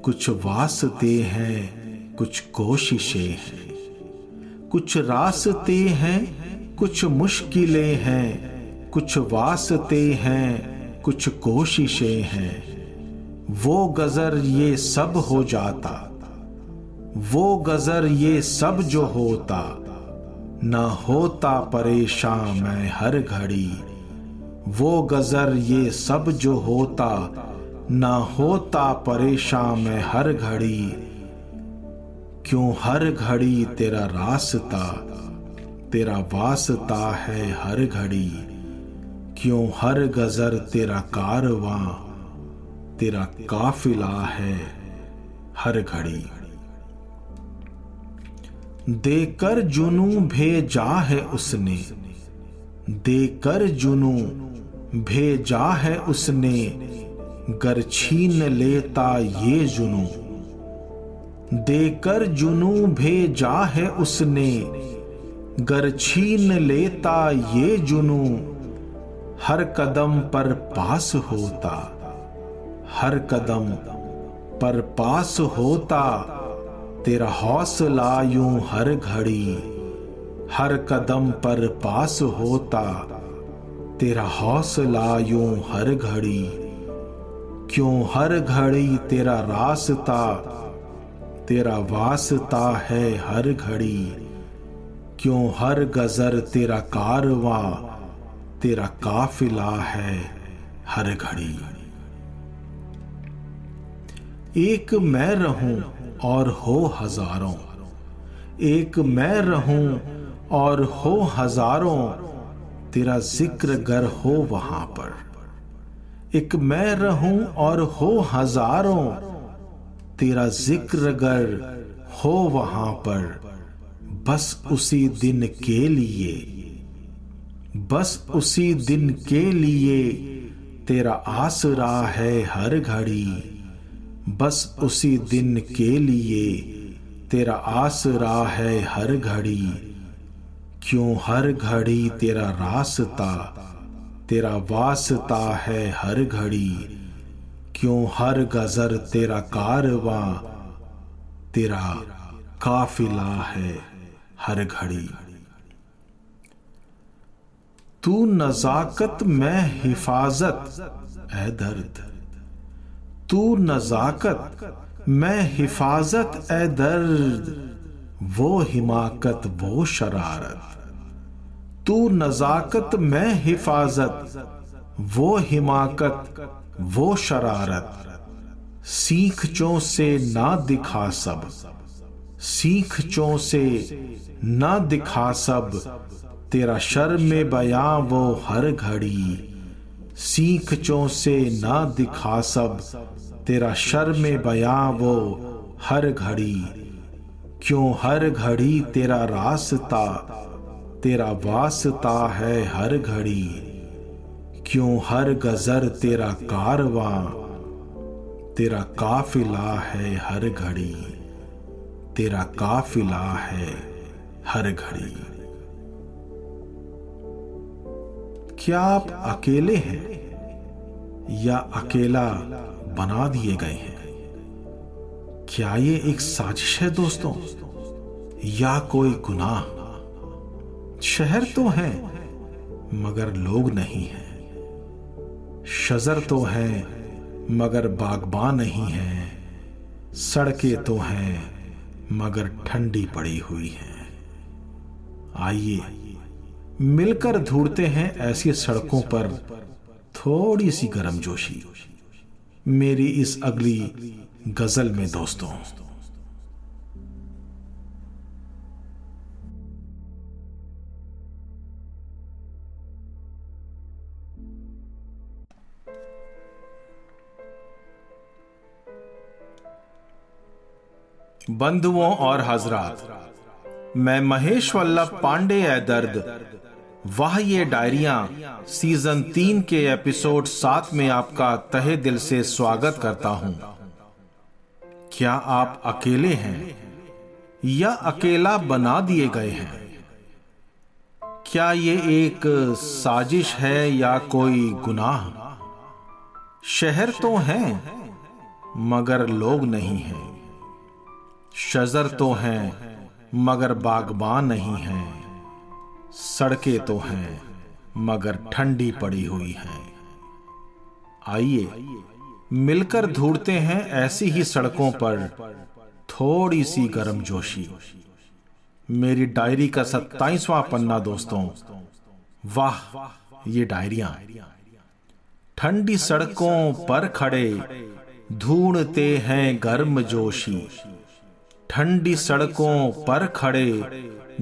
कुछ वास्ते हैं। कुछ कोशिशें हैं। कुछ रास्ते हैं, कुछ मुश्किलें हैं, कुछ वास्ते हैं, कुछ कोशिशें हैं। वो गजर ये सब हो जाता, वो गजर ये सब जो होता, न होता परेशान मैं हर घड़ी। वो गजर ये सब जो होता, न होता परेशान मैं हर घड़ी। क्यों हर घड़ी तेरा रास्ता, तेरा वास्ता है हर घड़ी? क्यों हर गजर तेरा कारवा, तेरा काफिला है हर घड़ी? देकर जुनू भेजा है उसने, देकर जुनू भेजा है उसने, गर छीन लेता ये जुनू। देकर जुनू भेजा है उसने। गर छीन लेता ये जुनू। हर कदम पर पास होता। हर कदम पर पास होता। तेरा हौसला यूँ हर घड़ी। हर कदम पर पास होता। तेरा हौसला यूँ हर घड़ी। क्यों हर घड़ी तेरा रास्ता तेरा वास्ता है हर घड़ी। क्यों हर गजर तेरा कारवा, तेरा काफिला है हर घड़ी। एक मैं रहूँ और हो हज़ारों। एक मैं रहूँ और हो हज़ारों, तेरा ज़िक्र गर हो वहाँ पर। एक मैं रहूँ और हो हज़ारों तेरा ज़िक्र गर हो वहाँ पर, बस उसी दिन के लिए, बस उसी दिन के लिए तेरा आसरा है हर घड़ी, बस उसी दिन के लिए तेरा आसरा है हर घड़ी। क्यों हर घड़ी तेरा रास्ता, तेरा वास्ता है हर घड़ी? क्यों हर गजर तेरा कारवा, तेरा काफिला है हर घड़ी। तू नजाकत में हिफाजत ए दर्द। तू नजाकत मैं हिफाजत ए दर्द। वो हिमाकत, वो शरारत। तू नजाकत में हिफाजत, वो हिमाकत वो शरारत, सीख चो से ना दिखा सब, सीख चो से ना दिखा सब, तेरा शर्म में बया वो हर घड़ी, सीख चो से ना दिखा सब, तेरा शर्म में बया वो हर घड़ी, क्यों हर घड़ी तेरा रास्ता, तेरा वास्ता है हर घड़ी। क्यों हर गजर तेरा कारवा? तेरा काफिला है हर घड़ी। तेरा काफिला है हर घड़ी। क्या आप अकेले हैं? या अकेला बना दिए गए हैं? क्या ये एक साजिश है दोस्तों? या कोई गुनाह? शहर तो है, मगर लोग नहीं हैं। शजर तो है, मगर बागबान नहीं है। सड़कें तो हैं, मगर ठंडी पड़ी हुई हैं। आइए, मिलकर ढूंढते हैं ऐसी सड़कों पर थोड़ी सी गर्मजोशी। मेरी इस अगली गज़ल में दोस्तों। बंधुओं और हजरात, मैं महेश वल्लभ पांडे है दर्द। वाह ये डायरिया, सीज़न तीन के एपिसोड सात में आपका तहे दिल से स्वागत करता हूँ। क्या आप अकेले हैं? या अकेला बना दिए गए हैं? क्या ये एक साजिश है या कोई गुनाह? शहर तो हैं, मगर लोग नहीं हैं। शजर तो हैं, मगर बागबान नहीं हैं। सड़कें तो हैं, मगर ठंडी पड़ी हुई हैं। आइए, मिलकर ढूंढते हैं ऐसी ही सड़कों पर थोड़ी सी गर्म जोशी मेरी डायरी का सत्ताईसवां पन्ना दोस्तों, वाह, ये डायरिया। ठंडी सड़कों पर खड़े, ढूंढते हैं गर्म जोशी ठंडी सड़कों पर खड़े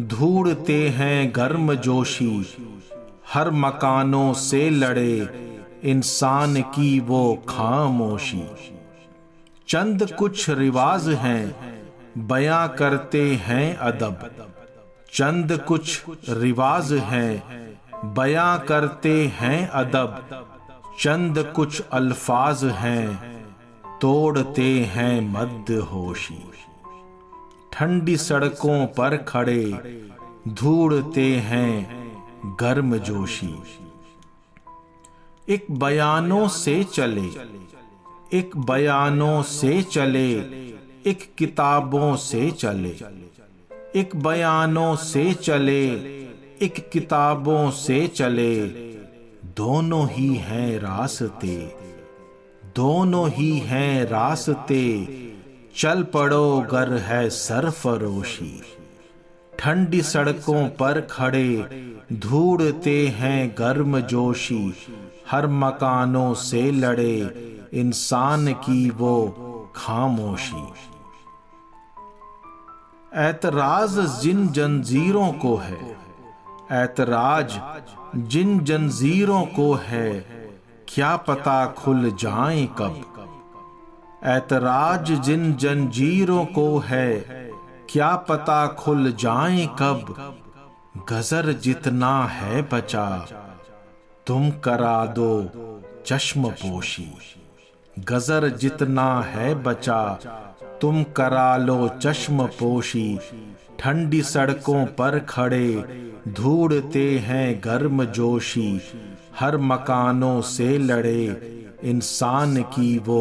ढूंढते हैं गर्म जोशी। हर मकानों से लड़े इंसान की वो खामोशी। चंद कुछ रिवाज हैं बयां करते हैं अदब। चंद कुछ रिवाज हैं बयां करते हैं अदब। चंद कुछ अल्फाज हैं तोड़ते हैं मद होशी ठंडी सड़कों पर खड़े धूड़ते हैं गर्म जोशी एक बयानों से चले, एक बयानों से चले, एक किताबों से चले, एक बयानों से चले, एक किताबों से चले। दोनों ही हैं रास्ते, दोनों ही हैं रास्ते। चल पड़ो गर है सरफरोशी। ठंडी सड़कों पर खड़े धूड़ते हैं गर्म जोशी। हर मकानों से लड़े इंसान की वो खामोशी। ऐतराज जिन जंजीरों को है, ऐतराज जिन जंजीरों को है, क्या पता खुल जाए कब? ऐतराज जिन जंजीरों को है, क्या पता खुल जाए कब? गजर जितना है बचा, तुम करा दो चश्म पोशी गजर जितना है बचा, तुम करा लो चश्म पोशी ठंडी सड़कों पर खड़े धूड़ते हैं गर्म जोशी। हर मकानों से लड़े, इंसान की वो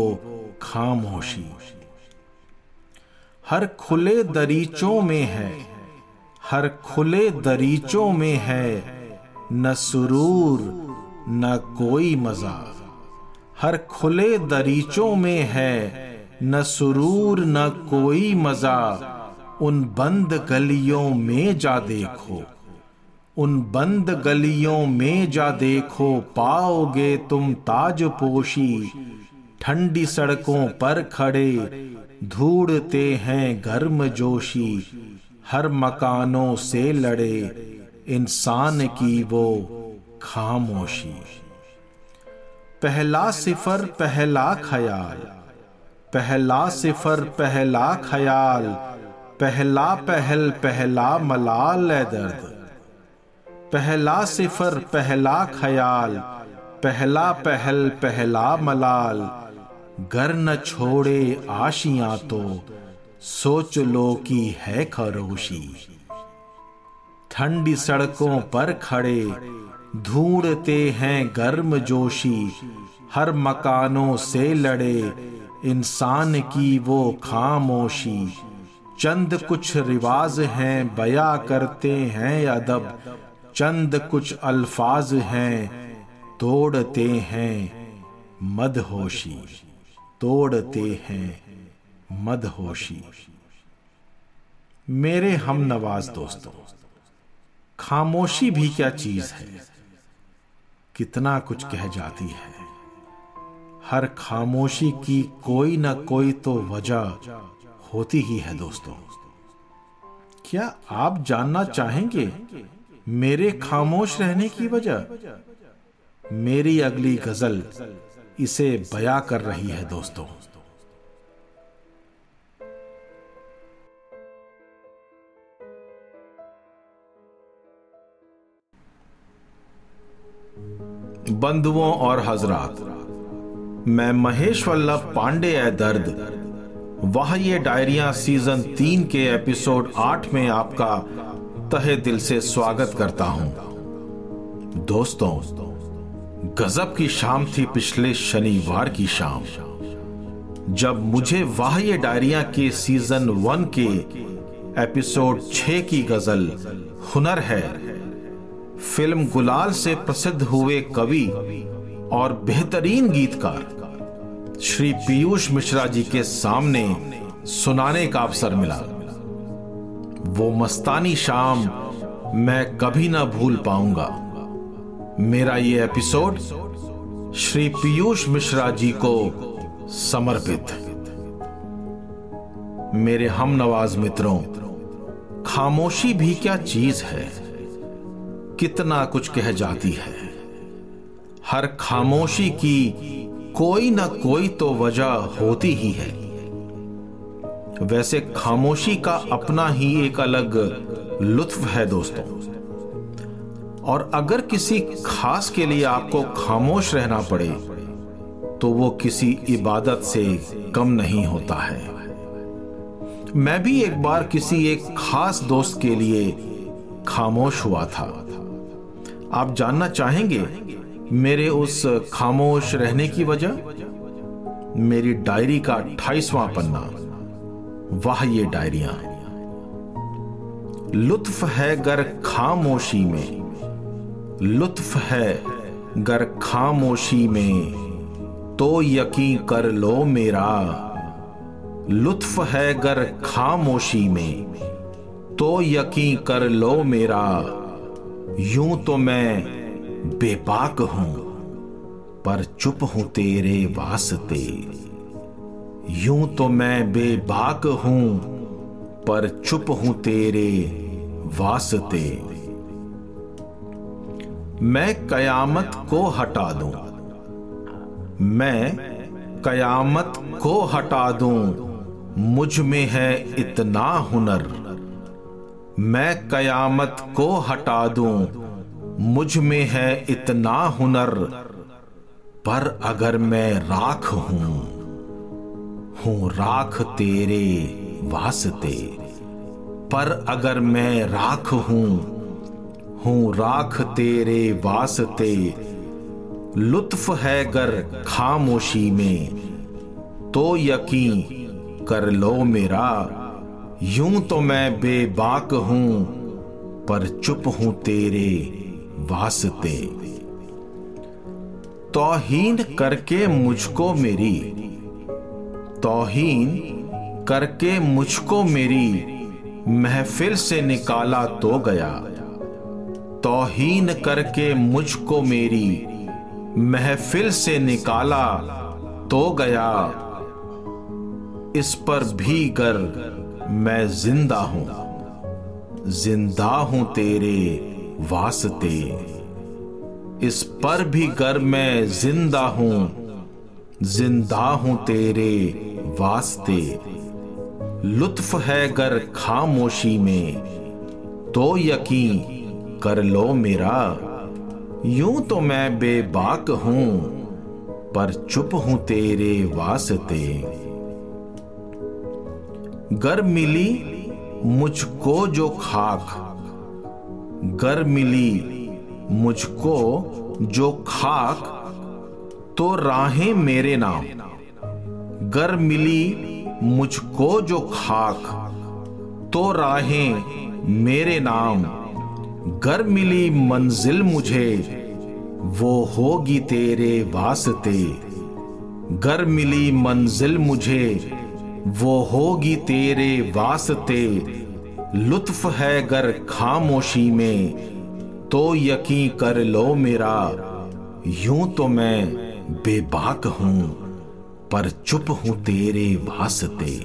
खामोशी। हर खुले दरीचों में है, हर खुले दरीचों में है, न सुरूर, न कोई मज़ा। हर खुले दरीचों में है, न सुरूर, न कोई मज़ा। उन बंद गलियों में जा देखो, उन बंद गलियों में जा देखो, पाओगे तुम ताज पोशी ठंडी सड़कों पर खड़े धूड़ते हैं गर्म जोशी हर मकानों से लड़े, इंसान की वो खामोशी। पहला सिफर, पहला ख्याल, पहला सिफर, पहला ख्याल, पहला पहल, पहला मलाल दर्द। पहला सिफर, पहला ख्याल, पहला पहल, पहला मलाल गर न छोड़े आशियाँ तो सोच लो कि है खरोशी। ठंडी सड़कों पर खड़े, ढूंढते हैं गर्म जोशी हर मकानों से लड़े, इंसान की वो खामोशी। चंद कुछ रिवाज हैं, बया करते हैं अदब। चंद कुछ अल्फाज हैं, तोड़ते हैं मदहोशी। तोड़ते हैं मदहोशी। मेरे हम नवाज़ दोस्तों, खामोशी भी क्या चीज़ है? कितना कुछ कह जाती है। हर खामोशी की कोई ना कोई तो वजह होती ही है दोस्तों। क्या आप जानना चाहेंगे मेरे खामोश रहने की वजह? मेरी अगली गज़ल इसे बया कर रही है दोस्तों। बंधुओं और हजरात, मैं महेश वल्लभ पांडे है दर्द वह ये डायरिया सीज़न तीन के एपिसोड आठ में आपका तहे दिल से स्वागत करता हूँ। दोस्तों गजब की शाम थी पिछले शनिवार की शाम। जब मुझे वाह ये डायरिया के सीज़न वन के एपिसोड छह की गज़ल हुनर है, फ़िल्म गुलाल से प्रसिद्ध हुए कवि और बेहतरीन गीतकार श्री पीयूष मिश्रा जी के सामने सुनाने का अवसर मिला। वो मस्तानी शाम मैं कभी ना भूल पाऊँगा। मेरा ये एपिसोड श्री पीयूष मिश्रा जी को समर्पित। मेरे हम नवाज़ मित्रों, खामोशी भी क्या चीज़ है? कितना कुछ कह जाती है। हर खामोशी की कोई ना कोई तो वजह होती ही है। वैसे खामोशी का अपना ही एक अलग लुत्फ है दोस्तों। और अगर किसी खास के लिए आपको खामोश रहना पड़े तो वो किसी इबादत से कम नहीं होता है। मैं भी एक बार किसी एक खास दोस्त के लिए खामोश हुआ था। आप जानना चाहेंगे, मेरे उस खामोश रहने की वजह? मेरी डायरी का अट्ठाईसवां पन्ना। वाह, ये डायरिया। लुत्फ है गर खामोशी में। लुत्फ है गर खामोशी में तो यकीन कर लो मेरा। लुत्फ है गर खामोशी में तो यकीन कर लो मेरा। यूँ तो मैं बेबाक हूँ, पर चुप हूँ तेरे वास्ते। यूँ तो मैं बेबाक हूँ, पर चुप हूँ तेरे वास्ते। मैं कयामत को हटा दूँ। मैं कयामत को हटा दूँ। मुझमें है इतना हुनर। मैं कयामत को हटा दूँ। मुझमें है इतना हुनर। पर अगर मैं राख हूँ हूँ राख तेरे वास्ते। पर अगर मैं राख हूँ हूँ, राख तेरे वास्ते। लुत्फ है गर खामोशी में। तो यकीन कर लो मेरा, यूँ तो मैं बेबाक हूँ, पर चुप हूँ तेरे वास्ते। तोहीन करके मुझको मेरी, तोहीन करके मुझको मेरी महफिल से निकाला तो गया। तोहीन करके मुझको मेरी महफिल से निकाला तो गया। इस पर भी गर मैं ज़िंदा हूँ। ज़िंदा हूँ तेरे वास्ते। इस पर भी गर मैं ज़िंदा हूँ। ज़िंदा हूँ तेरे वास्ते। लुत्फ है गर खामोशी में तो यकीन कर लो मेरा। यूँ तो मैं बेबाक हूँ, पर चुप हूँ तेरे वास्ते। गर मिली मुझको जो खाक, गर मिली मुझको जो खाक तो राहें मेरे नाम। गर मिली मुझको जो खाक तो राहें मेरे नाम। गर मिली मंजिल मुझे, वो होगी तेरे वास्ते। गर मिली मंजिल मुझे, वो होगी तेरे वास्ते। लुत्फ है गर खामोशी में तो यकीन कर लो मेरा, यूँ तो मैं बेबाक हूँ, पर चुप हूँ तेरे वास्ते।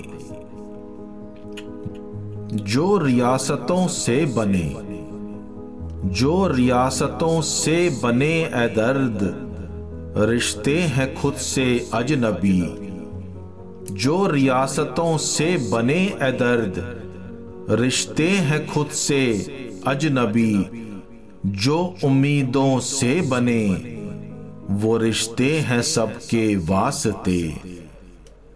जो रियासतों से बने जो रियासतों से बने ए दर्द, रिश्ते हैं खुद से अजनबी। जो रियासतों से बने ए दर्द, रिश्ते हैं खुद से अजनबी। जो उम्मीदों से बने, वो रिश्ते हैं सबके वास्ते।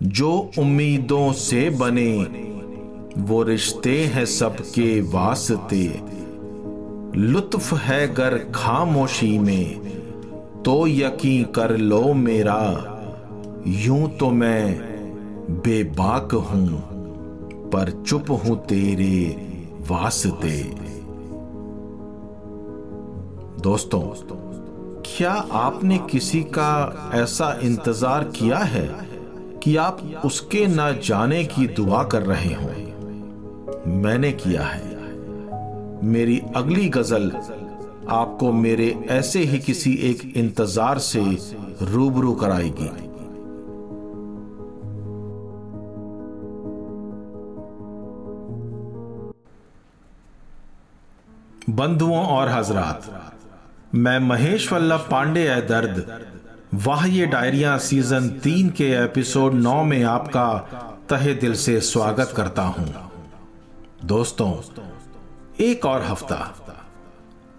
जो उम्मीदों से बने, वो रिश्ते हैं सबके वास्ते। लुत्फ है गर खामोशी में तो यकीन कर लो मेरा, यूँ तो मैं बेबाक हूँ, पर चुप हूँ तेरे वास्ते। दोस्तों, क्या आपने किसी का ऐसा इंतज़ार किया है कि आप उसके न जाने की दुआ कर रहे हो? मैंने किया है। मेरी अगली गज़ल आपको मेरे ऐसे ही किसी एक इंतज़ार से रूबरू कराएगी। बंधुओं और हजरात, मैं महेश वल्लभ पांडे है दर्द, वाह ये डायरिया सीज़न तीन के एपिसोड नौ में आपका तहे दिल से स्वागत करता हूँ। दोस्तों एक और हफ़्ता।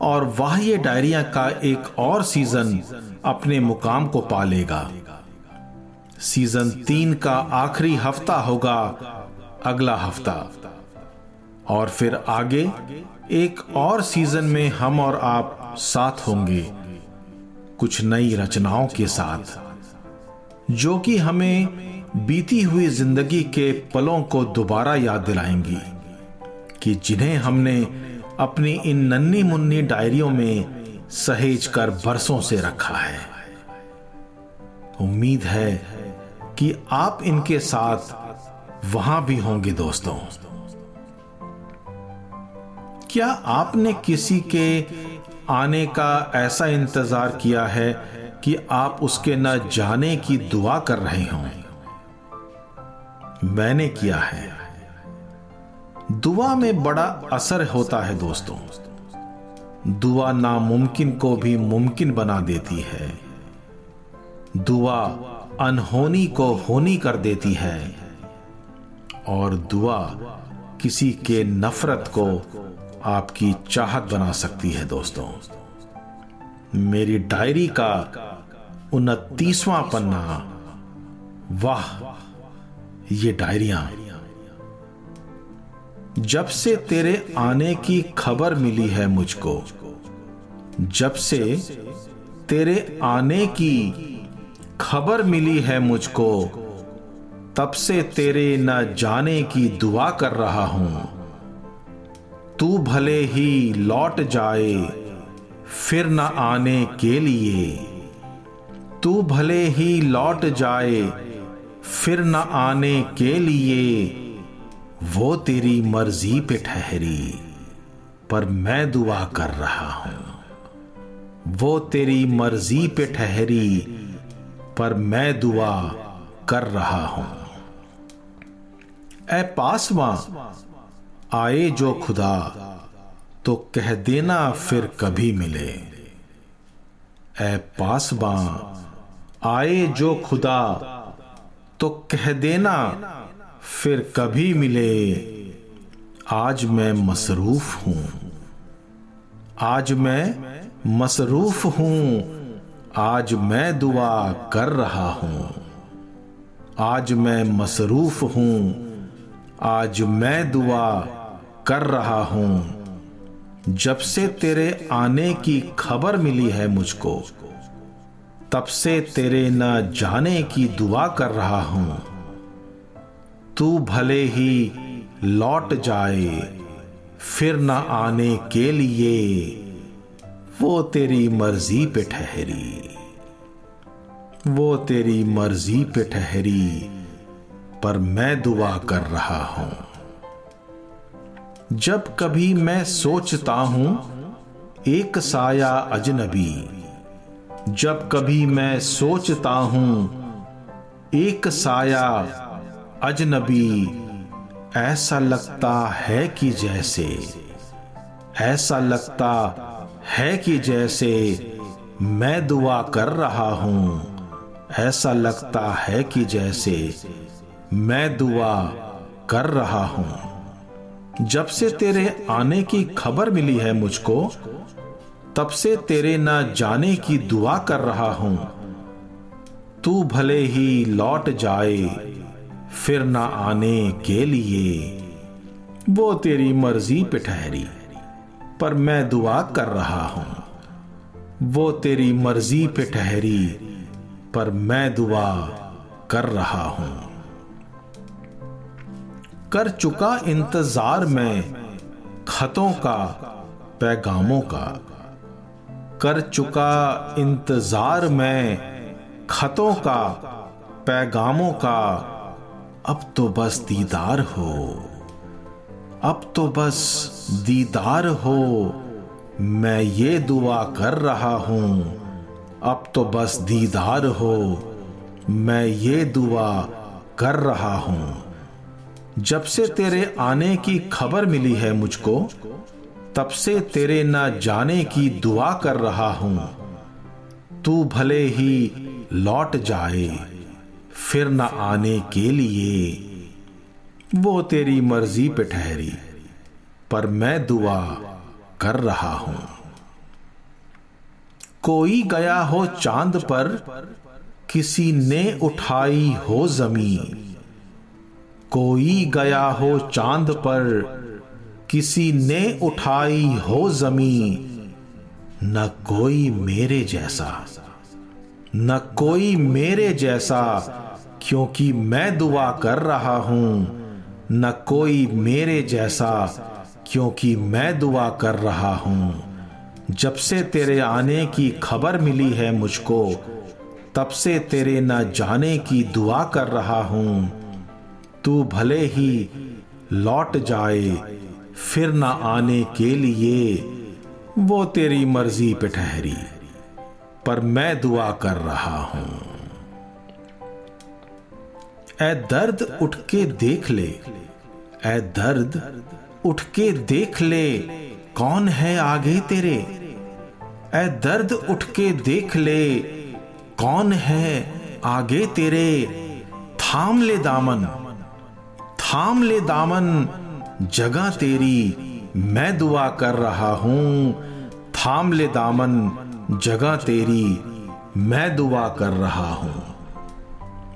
और वाह ये डायरिया का एक और सीज़न अपने मुकाम को पालेगा सीज़न तीन का आखिरी हफ़्ता होगा अगला हफ़्ता। और फिर आगे एक और सीज़न में हम और आप साथ होंगे, कुछ नई रचनाओं के साथ, जो कि हमें बीती हुई ज़िंदगी के पलों को दोबारा याद दिलाएँगी। कि जिन्हें हमने अपनी इन नन्नी मुन्नी डायरियों में सहेज कर बरसों से रखा है। उम्मीद है कि आप इनके साथ वहाँ भी होंगे दोस्तों। क्या आपने किसी के आने का ऐसा इंतज़ार किया है कि आप उसके न जाने की दुआ कर रहे हों? मैंने किया है। दुआ में बड़ा असर होता है दोस्तों। दुआ नामुमकिन को भी मुमकिन बना देती है। दुआ अनहोनी को होनी कर देती है। और दुआ किसी के नफरत को आपकी चाहत बना सकती है दोस्तों। मेरी डायरी का उनतीसवां पन्ना। वाह, ये डायरियाँ। जब से तेरे आने की खबर मिली है मुझको, जब से तेरे आने की खबर मिली है मुझको, तब से तेरे न जाने की दुआ कर रहा हूँ। तू भले ही लौट जाए, फिर न आने के लिए। तू भले ही लौट जाए, फिर न आने के लिए। वो तेरी मर्ज़ी पे ठहरी, पर मैं दुआ कर रहा हूँ। वो तेरी मर्ज़ी पे ठहरी, पर मैं दुआ कर रहा हूँ। ए पासवा आए जो खुदा तो कह देना फिर कभी मिले। ए पासबा आए जो खुदा तो कह देना फिर कभी मिले, आज मैं मसरूफ हूँ। आज मैं मसरूफ हूँ, आज मैं दुआ कर रहा हूँ। आज मैं मसरूफ हूँ, आज मैं दुआ कर रहा हूँ। जब से तेरे आने की खबर मिली है मुझको, तब से तेरे न जाने की दुआ कर रहा हूँ। तू भले ही लौट जाए, फिर न आने के लिए, वो तेरी मर्ज़ी पे ठहरी। वो तेरी मर्ज़ी पे ठहरी, पर मैं दुआ कर रहा हूँ। जब कभी मैं सोचता हूँ, एक साया अजनबी, जब कभी मैं सोचता हूँ, एक साया अजनबी, ऐसा लगता है कि जैसे, ऐसा लगता है कि जैसे मैं दुआ कर रहा हूँ, ऐसा लगता है कि जैसे मैं दुआ कर रहा हूँ। जब से तेरे आने की खबर मिली है मुझको, तब से तेरे ना जाने की दुआ कर रहा हूँ। तू भले ही लौट जाए फिर ना आने के लिए। वो तेरी मर्ज़ी पे ठहरी, पर मैं दुआ कर रहा हूँ। वो तेरी मर्ज़ी पे ठहरी, पर मैं दुआ कर रहा हूँ। कर चुका इंतज़ार में खतों का, पैगामों का। कर चुका इंतज़ार में खतों का, पैगामों का। अब तो बस दीदार हो। अब तो बस दीदार हो। मैं ये दुआ कर रहा हूँ, अब तो बस दीदार हो। मैं ये दुआ कर रहा हूँ। जब से तेरे आने की खबर मिली है मुझको, तब से तेरे ना जाने की दुआ कर रहा हूँ। तू भले ही लौट जाए। फिर न आने के लिए। वो तेरी मर्ज़ी पे ठहरी, पर मैं दुआ कर रहा हूँ। कोई गया हो चाँद पर, किसी ने उठाई हो जमी कोई गया हो चाँद पर, किसी ने उठाई हो जमी न कोई मेरे जैसा। न कोई मेरे जैसा, क्योंकि मैं दुआ कर रहा हूँ। न कोई मेरे जैसा, क्योंकि मैं दुआ कर रहा हूँ। जब से तेरे आने की खबर मिली है मुझको, तब से तेरे न जाने की दुआ कर रहा हूँ। तू भले ही लौट जाए, फिर न आने के लिए, वो तेरी मर्ज़ी पे ठहरी। पर मैं दुआ कर रहा हूँ। ए दर्द उठ के देख ले। ए दर्द उठ के देख ले। कौन है आगे तेरे? ए दर्द उठ के देख ले। कौन है आगे तेरे? थाम ले दामन। थाम ले दामन। जगह तेरी। मैं दुआ कर रहा हूँ। थाम ले दामन। जगह तेरी, मैं दुआ कर रहा हूँ।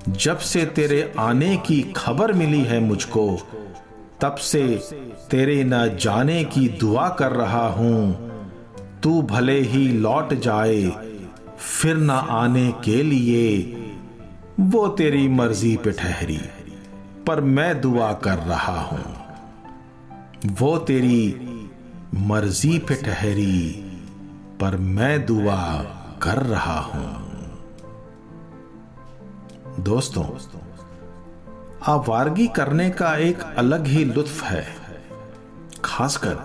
जब से तेरे आने की खबर मिली है मुझको, तब से तेरे न जाने की दुआ कर रहा हूँ। तू भले ही लौट जाए, फिर न आने के लिए, वो तेरी मर्ज़ी पे ठहरी, पर मैं दुआ कर रहा हूँ। वो तेरी मर्ज़ी पे ठहरी। पर मैं दुआ कर रहा हूँ। दोस्तों, आवारगी करने का एक अलग ही लुत्फ है। खासकर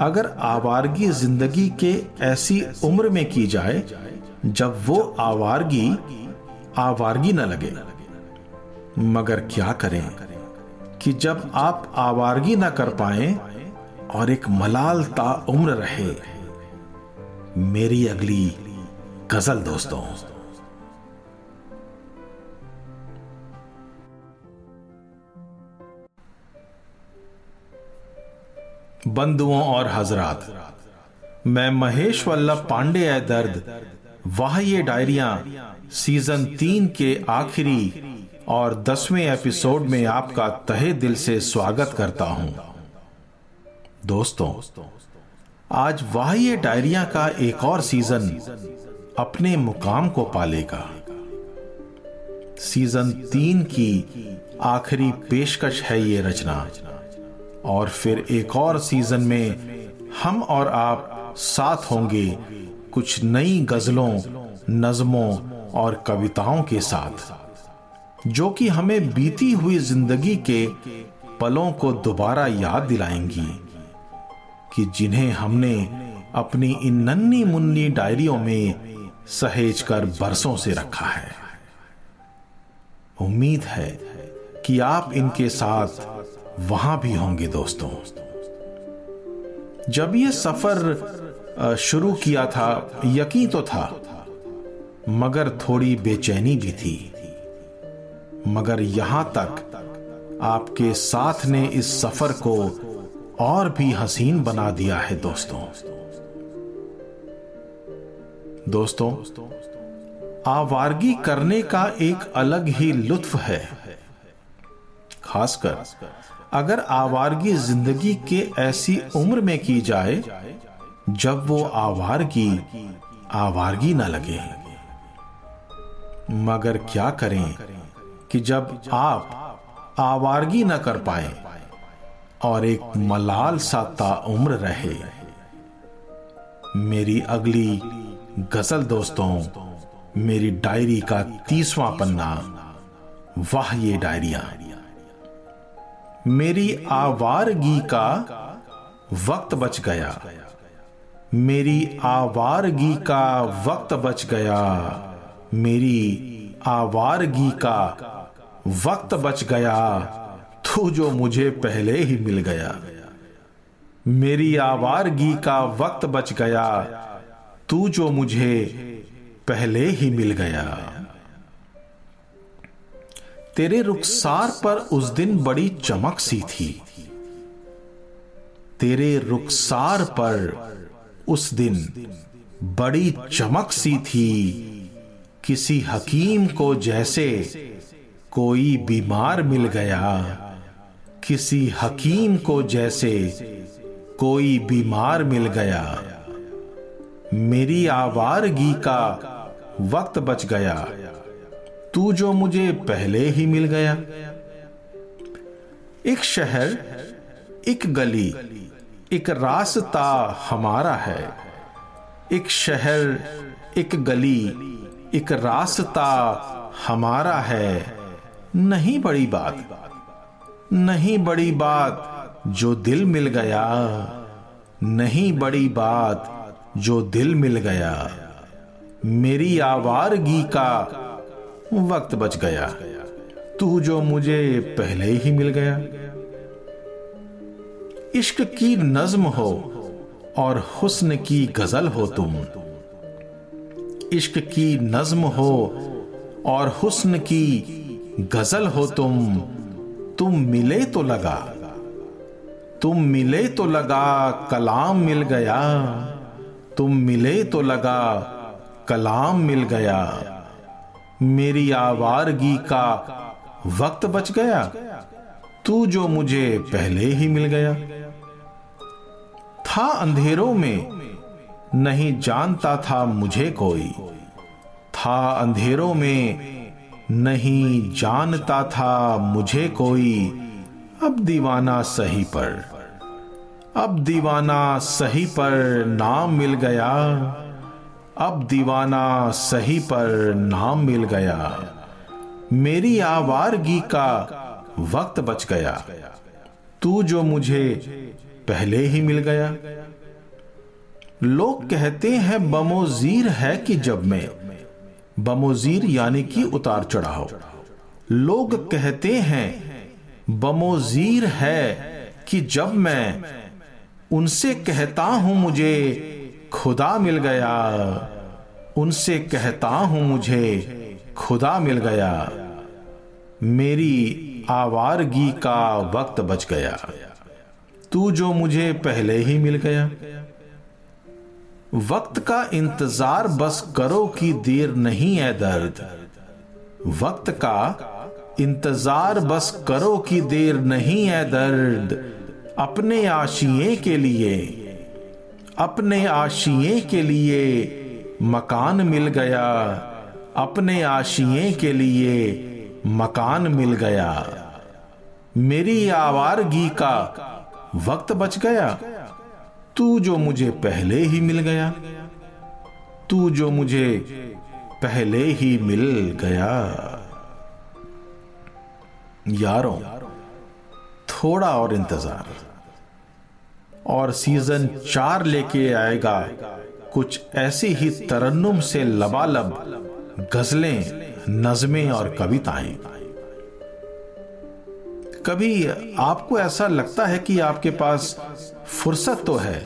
अगर आवारगी ज़िंदगी के ऐसी उम्र में की जाए जब वो आवारगी आवारगी न लगे। मगर क्या करें कि जब आप आवारगी ना कर पाए और एक मलाल ता उम्र रहे। मेरी अगली गज़ल, दोस्तों। बंधुओं और हजरात, मैं महेश वल्लभ पांडे है दर्द, वाह ये डायरिया सीज़न तीन के आखिरी और दसवें एपिसोड में आपका तहे दिल से स्वागत करता हूँ। दोस्तों आज वाह डायरिया का एक और सीज़न अपने मुकाम को पालेगा। सीज़न तीन की आखिरी पेशकश है ये रचना। और फिर एक और सीज़न में हम और आप साथ होंगे कुछ नई गजलों, नज्मों और कविताओं के साथ, जो कि हमें बीती हुई ज़िंदगी के पलों को दोबारा याद दिलाएँगी। कि जिन्हें हमने अपनी इन नन्नी मुन्नी डायरियों में सहेज कर बरसों से रखा है। उम्मीद है कि आप इनके साथ वहाँ भी होंगे दोस्तों। जब यह सफ़र शुरू किया था, यकीन तो था, मगर थोड़ी बेचैनी भी थी। मगर यहाँ तक आपके साथ ने इस सफ़र को और भी हसीन बना दिया है दोस्तों। दोस्तों, आवारगी करने का एक अलग ही लुत्फ है। खासकर अगर आवारगी ज़िंदगी के ऐसी उम्र में की जाए, जब वो आवारगी आवारगी ना लगे। मगर क्या करें कि जब आप आवारगी न कर पाए और एक मलाल सा ताउम्र रहे। मेरी अगली गज़ल दोस्तों, मेरी डायरी का तीसवां पन्ना, वाह ये डायरिया। मेरी आवारगी का वक्त बच गया। मेरी आवारगी का वक्त बच गया। मेरी आवारगी का वक्त बच गया। तू जो मुझे पहले ही मिल गया, मेरी आवारगी का वक्त बच गया, तू जो मुझे पहले ही मिल गया। तेरे रुखसार पर उस दिन बड़ी चमक सी थी। तेरे रुखसार पर उस दिन बड़ी चमक सी थी, किसी हकीम को जैसे कोई बीमार मिल गया। किसी हकीम को जैसे कोई बीमार मिल गया। मेरी आवारगी का वक्त बच गया। तू जो मुझे पहले ही मिल गया। एक शहर, एक गली, एक रास्ता हमारा है। एक शहर, एक गली, एक रास्ता हमारा है। नहीं बड़ी बात। नहीं बड़ी बात जो दिल मिल गया, नहीं बड़ी बात जो दिल मिल गया। मेरी आवारगी का वक्त बच गया। तू जो मुझे पहले ही मिल गया। इश्क की नज्म हो और हुस्न की गज़ल हो तुम। इश्क की नज्म हो और हुस्न की गज़ल हो तुम। तुम मिले तो लगा। तुम मिले तो लगा कलाम मिल गया। तुम मिले तो लगा कलाम मिल गया। मेरी आवारगी का वक्त बच गया। तू जो मुझे पहले ही मिल गया। था अंधेरों में, नहीं जानता था मुझे कोई। था अंधेरों में नहीं जानता था मुझे कोई। अब दीवाना सही पर। अब दीवाना सही पर नाम मिल गया। अब दीवाना सही पर नाम मिल गया। मेरी आवारगी का वक्त बच गया। तू जो मुझे पहले ही मिल गया। लोग कहते हैं बमोजीर है कि जब मैं बमोजीर यानी कि उतार चढ़ाव। लोग कहते हैं, बमोजीर है कि जब मैं उनसे कहता हूँ मुझे खुदा मिल गया, उनसे कहता हूँ मुझे खुदा मिल गया, मेरी आवारगी का वक्त बच गया। तू जो मुझे पहले ही मिल गया वक्त का इंतज़ार बस करो कि देर नहीं है दर्द। वक्त का इंतज़ार बस करो कि देर नहीं है दर्द। अपने आशिए के लिए, अपने आशिए के लिए मकान मिल गया। अपने आशिए के लिए मकान मिल गया। मेरी आवारगी का वक्त बच गया। तू जो मुझे पहले ही मिल गया, तू जो मुझे पहले ही मिल गया। यारों, थोड़ा और इंतज़ार। और सीज़न चार लेके आएगा, कुछ ऐसी ही तरन्नुम से लबालब गजलें, नज़में और कविताएँ। कभी आपको ऐसा लगता है कि आपके पास फुर्सत तो है,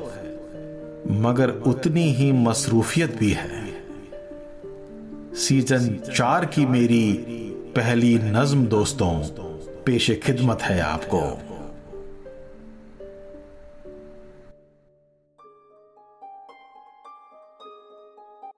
मगर उतनी ही मसरूफियत भी है। सीज़न चार की मेरी पहली नज्म दोस्तों, पेशे खिदमत है आपको।